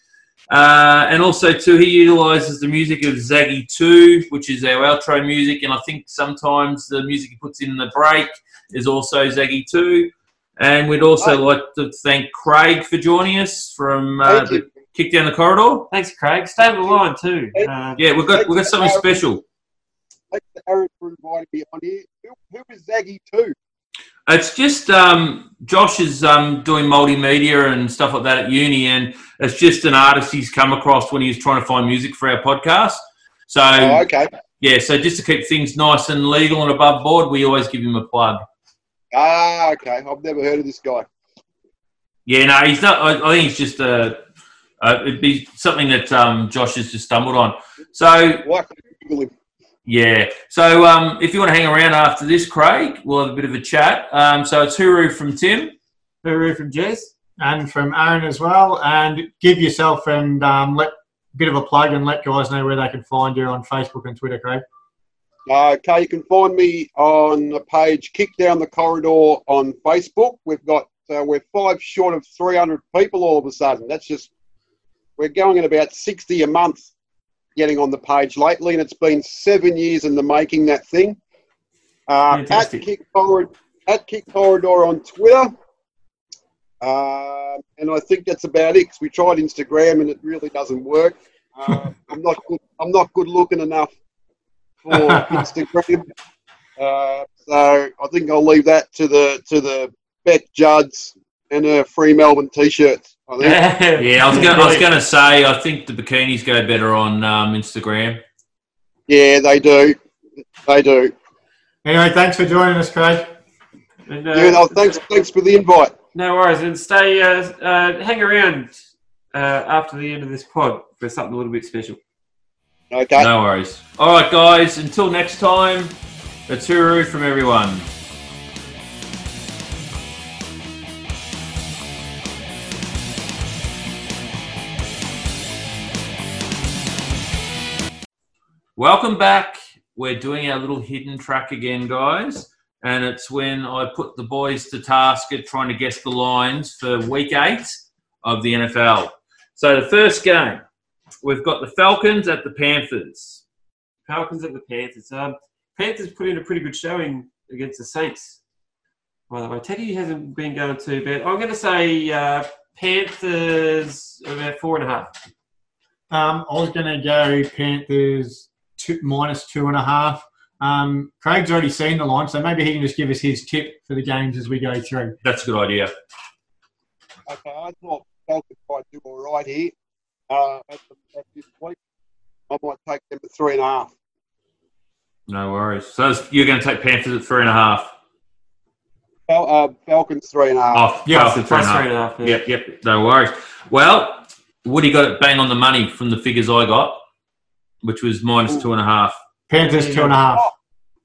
Uh, and also, too, he utilises the music of Zaggy 2, which is our outro music. And I think sometimes the music he puts in the break is also Zaggy 2. And we'd also Oh. like to thank Craig for joining us from uh, the. Kick Down the Corridor. Thanks, Craig. Stay on the line too. Uh, Yeah, we've got, we've got something special. Thanks to Aaron for inviting me on here. Who, who is Zaggy too? It's just um, Josh is um, doing multimedia and stuff like that at uni, and it's just an artist he's come across when he was trying to find music for our podcast. So Oh, okay. yeah, so just to keep things nice and legal and above board, we always give him a plug. Ah, okay. I've never heard of this guy. Yeah, no, he's not. I, I think he's just a. Uh, it'd be something that um, Josh has just stumbled on. So Why can't I Google him? Yeah. So um, if you want to hang around after this, Craig, we'll have a bit of a chat. Um, so it's Huru from Tim. Hooroo from Jez. And from Aaron as well. And give yourself and um, let a bit of a plug and let guys know where they can find you on Facebook and Twitter, Craig. Uh, okay, you can find me on the page Kick Down the Corridor on Facebook. We've got uh, we're five short of 300 people all of a sudden. That's just we're going at about 60 a month getting on the page lately, and it's been seven years in the making. That thing uh, at Kick Corridor at Kick Corridor on Twitter. Um and I think that's about it. 'cause we tried Instagram and it really doesn't work. Uh, [laughs] I'm not good. I'm not good looking enough for [laughs] Instagram. Uh, so I think I'll leave that to the to the Bec Judds and her free Melbourne t-shirts. I think. [laughs] Yeah, I was going. I was going to say. I think the bikinis go better on um, Instagram. Yeah, they do. They do. Anyway, thanks for joining us, Craig. And, uh, Yeah, no, thanks. Thanks for the invite. No worries, and stay, uh, uh, hang around uh, after the end of this pod for something a little bit special. Okay. No worries. All right, guys. Until next time, it's Huru from everyone. Welcome back. We're doing our little hidden track again, guys. And it's when I put the boys to task at trying to guess the lines for week eight of the NFL. So the first game, we've got the Falcons at the Panthers. Falcons at the Panthers. Um, Panthers put in a pretty good showing against the Saints. By the way, Teddy hasn't been going too bad. I'm going to say uh, Panthers about four and a half. Um, I was going to go Panthers two, minus two and a half. Um, Craig's already seen the line, so maybe he can just give us his tip for the games as we go through. That's a good idea. Okay, I thought Falcons might do all right here. Uh, at, the, at this week, I might take them at three and a half. No worries. So you're going to take Panthers at three and a half. Fal- uh, Falcons three and a half. Oh, Yeah, Falcons three and Plus a half. three and a half. yeah. Yep, yep. No worries. Well, Woody got it bang on the money from the figures I got, which was minus two and a half. Panthers two and a half.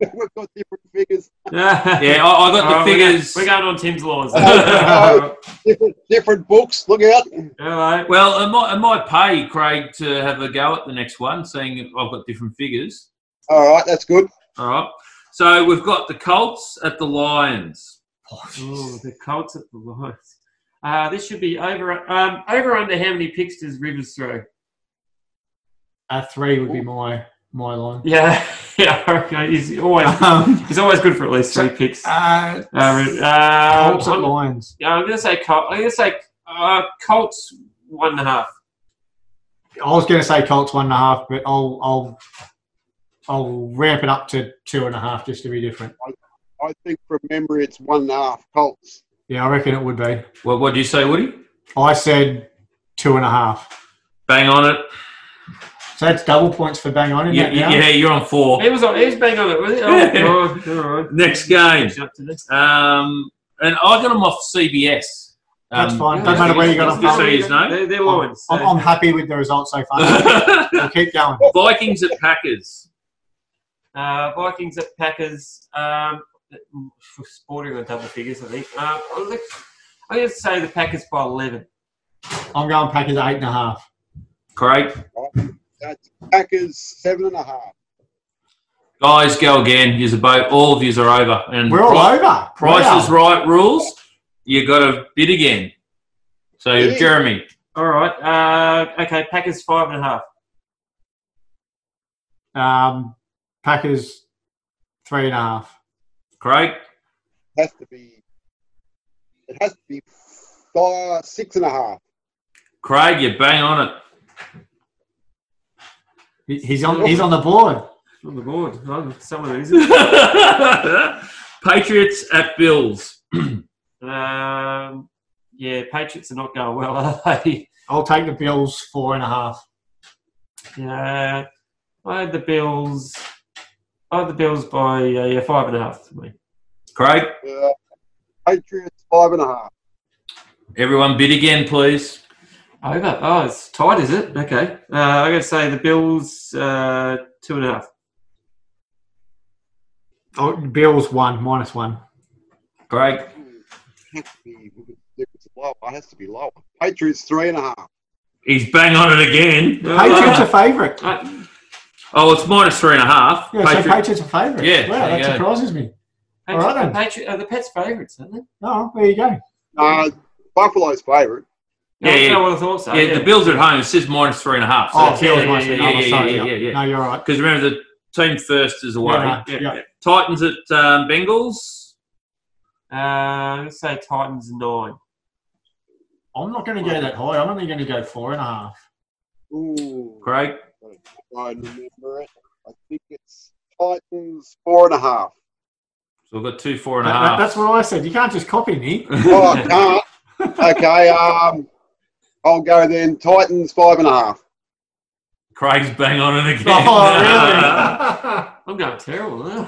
We've got different figures, Yeah, Yeah, I, I got All right, the we're going- figures. We're going on Tim's laws. [laughs] Oh, different, different books. Look out. All right. Well, it might, it might pay Craig to have a go at the next one, seeing I've got different figures. All right, that's good. All right. So we've got the Colts at the Lions. Oh, the Colts at the Lions. Uh, this should be over. Um, over under how many picks does Rivers throw? A three would be my my line. Yeah, [laughs] yeah. Okay. He's always Um, he's always good for at least three picks. Uh, uh, uh, Colts at I'm, Lions. yeah, I'm gonna say Colts. I'm gonna say uh, Colts one and a half. I was going to say Colts one and a half, but I'll I'll I'll ramp it up to two and a half just to be different. I think from memory it's one and a half Colts. Yeah, I reckon it would be. What what do you say, Woody? I said two and a half. Bang on it. So that's double points for bang on in Yeah, that now. yeah, you're on four. He was on. He was bang on it. Was he? Oh, God. all right. Next game. Catch up to this. Um, and I got them off CBS. That's Um, fine. Doesn't matter where you got them Just so from. you know. They're, they're Lions. I'm, so- I'm happy with the results so far. [laughs] we'll keep going. Vikings at Packers. Uh, Vikings at Packers. Um, sporting on double figures, I think. Uh, I'm gonna- I'm going to say the Packers by 11. I'm going Packers eight and a half. Craig. That's Packers seven and a half. Guys, go again. Use a boat. all of yous are over. And We're all pri- over. Price is right rules. You got to bid again. So Yeah. Jeremy. All right. Uh, okay, Packers five and a half. Um, Packers three and a half. Craig. It has to be. It has to be five, six and a half. Craig, you bang on it. He- He's on. He's on the [laughs] board. On the board. Oh, someone who isn't. Patriots at Bills. [clears throat] Um, yeah, Patriots are not going well, are they? I'll take the Bills four and a half. Yeah, I had the Bills. I had the Bills by uh, yeah, five and a half to me. Craig, Uh, Patriots five and a half. everyone bid again, please. Over. Oh, it's tight, is it? Okay. Uh, I'm going to say the Bills uh, two and a half. Oh, Bills one minus one. Craig, Has to be, if it's lower, it has to be lower. Patriots three and a half. he's bang on it again. Patriots are favourite. Uh, Oh, it's minus three and a half. Yeah, so Patriots are favourite. Yeah, wow, that surprises me. All Patri- right, then. the, Patri- uh, the Pats favourites, aren't they? Oh, there you go. Uh, Buffalo's favourite. Yeah, I yeah. know what I thought so. yeah, the Bills are at home. It says minus three and a half. So Oh, that's- Bills yeah, yeah, yeah, yeah, yeah, yeah, yeah. No, you're right. Because remember, the team first is away. Yeah, Yeah, yeah. yeah. Titans at um, Bengals. Uh, I'm going to say Titans nine. I'm not going to go that high. I'm only going to go four and a half. Ooh, Craig, I remember it. I think it's Titans four and a half. so we've got two four and a That- that- that's what I said. You can't just copy me. Oh, I can't. [laughs] Okay, um, I'll go then. Titans five and a half. Craig's bang on it again. Oh, [laughs] [laughs] I'm going terrible, huh?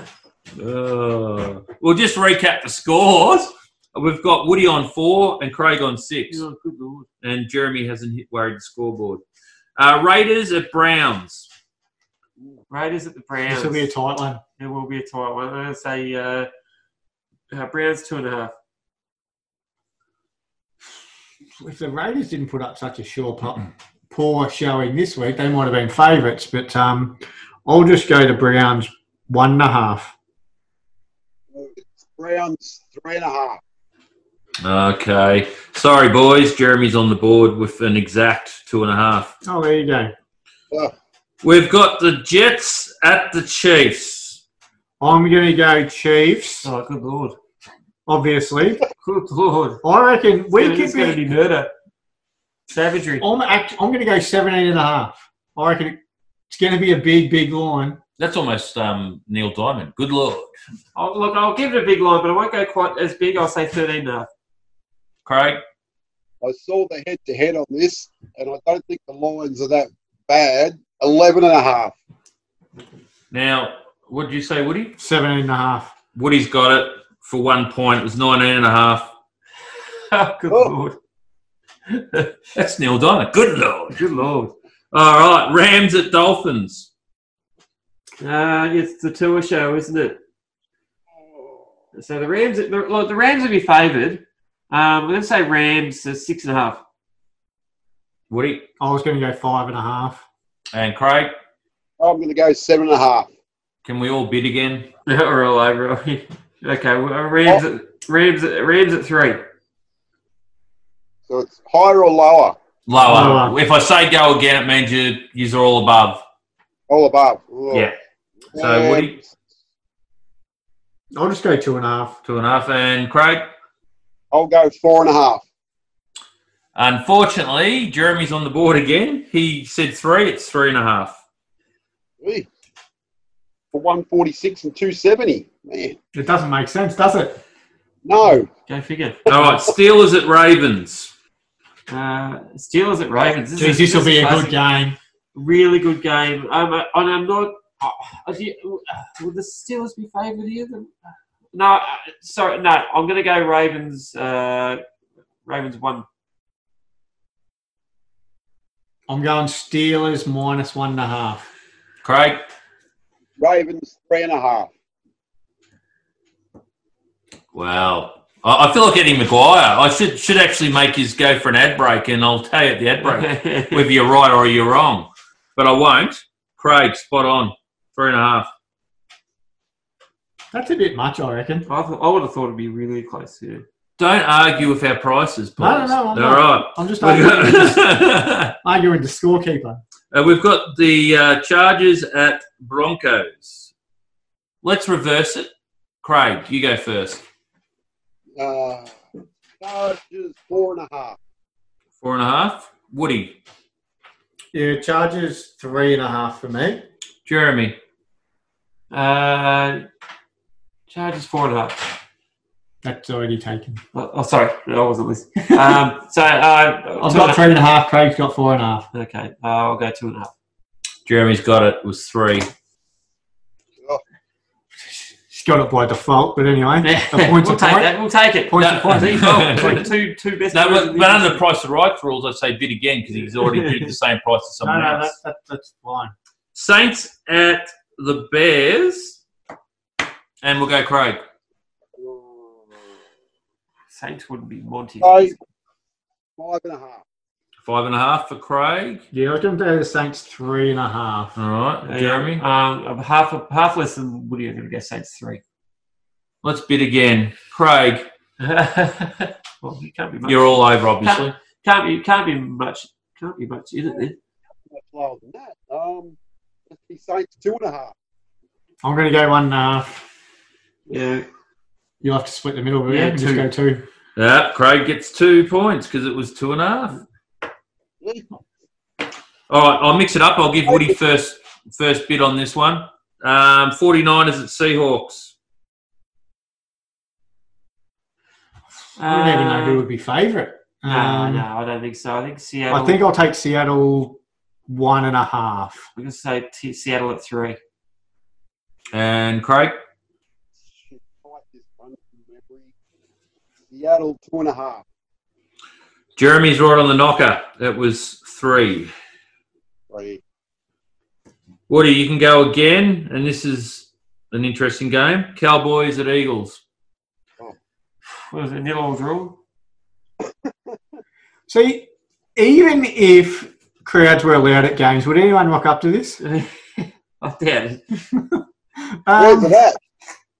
Uh, we'll just recap the scores. We've got Woody on four and Craig on six. good and Jeremy hasn't hit worried the scoreboard. Uh, Raiders at Browns. Raiders at the Browns. this will be a tight one. It will be a tight one. I'm going to say uh, uh, Browns two and a half. If the Raiders didn't put up such a sure po- poor showing this week, they might have been favourites. But um, I'll just go to Browns one and a half. Browns three and a half. Okay. Sorry, boys. Jeremy's on the board with an exact two and a half. Oh, there you go. We've got the Jets at the Chiefs. I'm going to go Chiefs, Oh, good lord. Obviously. Good lord. I reckon we it's could going to be. be murder. Savagery. I'm, act, I'm going to go 17 and a half. I reckon it's going to be a big, big line. That's almost um, Neil Diamond. Good lord. Oh, look, I'll give it a big line, but I won't go quite as big. I'll say 13 and a half. Craig? I saw the head to head on this, and I don't think the lines are that bad. 11 and a half. Now, what did you say, Woody? 17 and a half. Woody's got it for one point. It was 19 and a half. [laughs] Oh, good Oh. lord. [laughs] That's Neil Diamond. Good lord. Good lord. All right. Rams at Dolphins. Uh, it's the tour show, isn't it? So the Rams, the, look, the Rams will be favoured. Um, I'm going to say Rams uh, six and a half. Woody I was going to go five and a half. and Craig. I'm going to go seven and a half. Can we all bid again? [laughs] We're all over. Okay, well, uh, Rams, at, Rams, at, Rams at three. So it's higher or lower? Lower. Lower. If I say go again, it means you you're all above. All above. Oh. Yeah. So Woody, I'll just go two and a half. two and a half, and Craig. I'll go four and a half. Unfortunately, Jeremy's on the board again. He said three. It's three and a half. Gee. For 146 and 270. Man. It doesn't make sense, does it? No. Go figure. All right. Steelers at Ravens. Uh, Steelers at Ravens. Geez, this will be a classic. good game. Really good game. Um, uh, and I'm not. Uh, do you- uh, will the Steelers be favoured here? No, uh, sorry, no. I'm going to go Ravens. Uh, Ravens one. I'm going Steelers minus one and a half. Craig. Ravens three and a half. Wow. I I feel like Eddie McGuire. I should should actually make his go for an ad break, and I'll tell you at the ad break [laughs] whether you're right or you're wrong. But I won't. Craig, spot on. Three and a half. That's a bit much, I reckon. I, th- I would have thought it'd be really close here. Don't argue with our prices, please. No, no, no, I'm All not. I'm just [laughs] arguing, right. [laughs] arguing the scorekeeper. Uh, we've got the uh, Chargers at Broncos. Let's reverse it. Craig, you go first. Uh, Chargers four and a half. Four and a half. Woody, Yeah, Chargers three and a half for me. Jeremy, Uh, Chargers four and a half. That's already taken. Oh, oh, sorry, I wasn't listening. Um, so uh, [laughs] I've got three and a half. Craig's got four and a half. Okay, uh, I'll go two and a half. Jeremy's got it. It was three. She's got it by default, but anyway, [laughs] a point's we'll take point. that. We'll take it. Point's No. a point. See, oh, two two best. No, but, the but under the price of right rules, I say bid again because he's already bid the same price as No, someone no, else. that, that, that's fine. Saints at the Bears, and we'll go Craig. Saints wouldn't be Monty. Five, five and a half. Five and a half for Craig. Yeah, I was going to do the Saints three and a half. All right, Yeah, Jeremy. Um, half a half less than Woody. I'm going to go Saints three. Let's bid again. Craig, [laughs] well, you can't be much. you're all over, obviously. can't be can't be much. Can't be much in it then. Much lower than that. Um, let's be Saints two and a half. I'm going to go one and a half. Yeah. You'll have to split the middle, Yeah, yeah, just go two. Yeah, Craig gets two points because it was two and a half. All right, I'll mix it up. I'll give Woody first first bid on this one. Um, 49ers at Seahawks. I don't even know who would be favourite. No, Um, no, I don't think so. I think Seattle. I think I'll take Seattle one and a half. I'm going to say T- Seattle at three. And Craig? Shit, fight this one from memory. Seattle two and a half. Jeremy's right on the knocker. It was three. Three. Woody, you can go again, and this is an interesting game. Cowboys at Eagles. What was it? Nil all draw. [laughs] See, even if crowds were allowed at games, would anyone rock up to this? [laughs] I doubt it. Where's [laughs] Um, it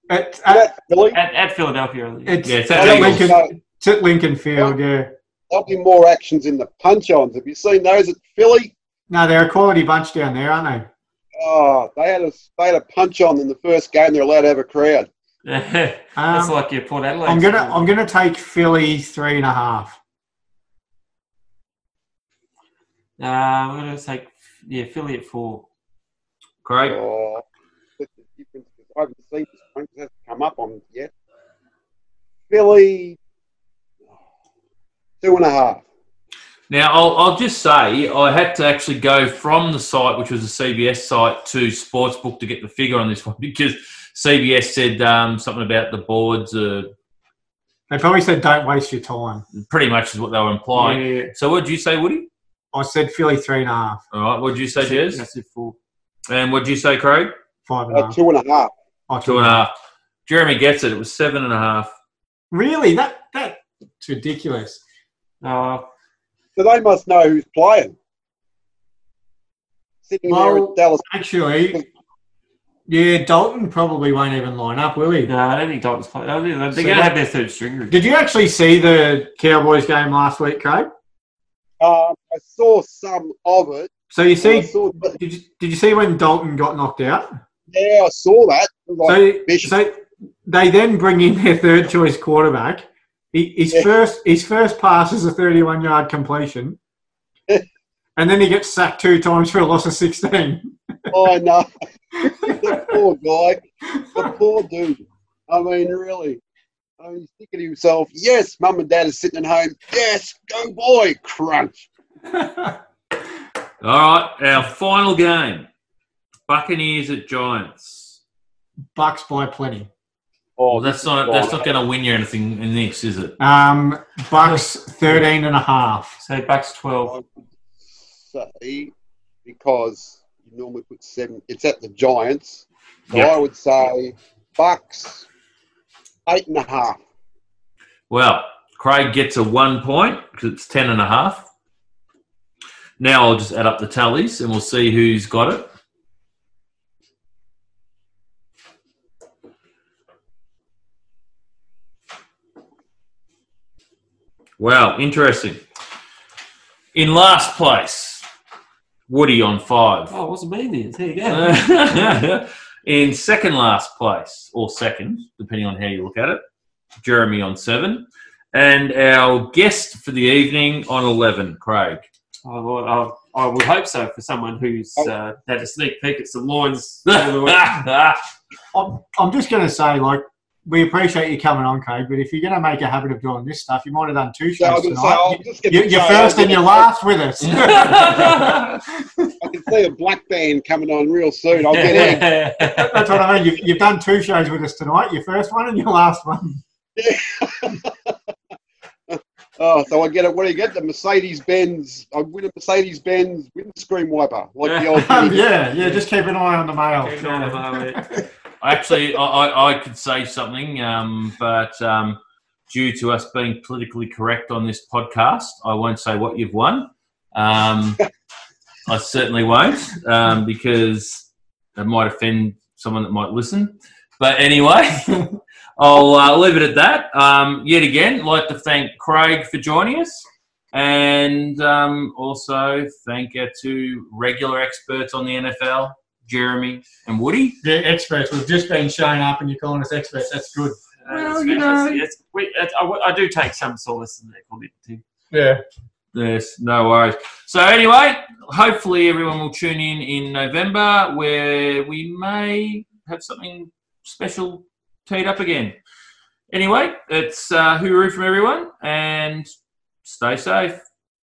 at? At, that Philly? At, at Philadelphia. it's, Yeah, it's it's at at Lincoln, So, it's at Lincoln Field, yeah. there'll be more actions in the punch-ons. Have you seen those at Philly? No, they're a quality bunch down there, aren't they? Oh, they had a they had a punch-on in the first game. They're allowed to have a crowd. [laughs] That's Um, like your Port Adelaide. I'm gonna school. I'm gonna take Philly three and a half. Uh, I'm going to take yeah Philly at four. Great. Oh, that's the difference. 'cause I haven't seen this one 'cause it hasn't come up on yet. Philly, two and a half. Now, I'll, I'll just say I had to actually go from the site, which was a CBS site, to Sportsbook to get the figure on this [laughs] one because CBS said um, something about the boards, uh, They probably said don't waste your time. pretty much is what they were implying. Yeah, So, what did you say, Woody? I said Philly three and a half, All right, what did you say, I said four. And what did you say, Craig? five and a Uh, half. two and a half. Oh, Two and a half. Jeremy gets it. It was seven and a half. Really? That that's ridiculous. Uh, So they must know who's playing. Sitting there Well- at Dallas. Actually, yeah, Dalton probably won't even line up, will he? no, I don't think Dalton's playing. I think they're So going to have their third stringer. Did you actually see the Cowboys game last week, Craig? Um, I saw some of it. So you see, saw, did you, did you see when Dalton got knocked out? yeah, I saw that. It was like, So, so they then bring in their third choice quarterback. He, his Yeah. first his first pass is a 31 yard completion, [laughs] and then he gets sacked two times for a loss of 16. oh no, [laughs] the poor guy, the poor dude. I mean, really. I mean, he's thinking to himself, yes, mum and dad are sitting at home. Yes, go boy, crunch. [laughs] All right, our final game Buccaneers at Giants. Bucks by plenty. Oh, Well, that's not that's not going to win you anything in this, is it? Um, Bucks 13 and a half. So Bucks twelve. say because you normally put seven. It's at the Giants, so Yep. I would say Bucks eight and a half. Well, Craig gets a one point because it's ten and a half. Now I'll just add up the tallies and we'll see who's got it. Wow, interesting. In last place, Woody on five. Oh, it wasn't me then. There you go. [laughs] in second last place, or second, depending on how you look at it, Jeremy on seven. And our guest for the evening on 11, Craig. Oh, Lord, I, I would hope so for someone who's uh, had a sneak peek at some lines. all the way. I'm, I'm just going to say, like, we appreciate you coming on, Craig, but if you're going to make a habit of doing this stuff, you might have done two shows was gonna say, tonight. you, you, you're first and you're last with us. [laughs] I can see a black band coming on real soon. I'll get in. [laughs] That's what I mean. You've, you've done two shows with us tonight. Your first one and your last one. Yeah. [laughs] Oh, so I get it. What do you get? The Mercedes Benz. I win a Mercedes Benz windscreen wiper, like the old. Um, yeah, yeah. Just keep an eye on the mail. Keep an eye on the mail, Actually, I, I, could say something, um, but um, due to us being politically correct on this podcast, I won't say what you've won. Um, I certainly won't um, because it might offend someone that might listen. But anyway, [laughs] I'll uh, leave it at that. Um, yet again, I'd like to thank Craig for joining us. And um, also thank our two regular experts on the NFL, Jeremy and Woody. The experts. We've just been showing up and you're calling us experts. That's good. Uh, Well, you know- It's- we- it- I, I do take some solace in that comment too. Yeah. Yes, no worries. So anyway, hopefully everyone will tune in in November where we may have something special teed up again. Anyway, it's uh, hooroo from everyone and stay safe.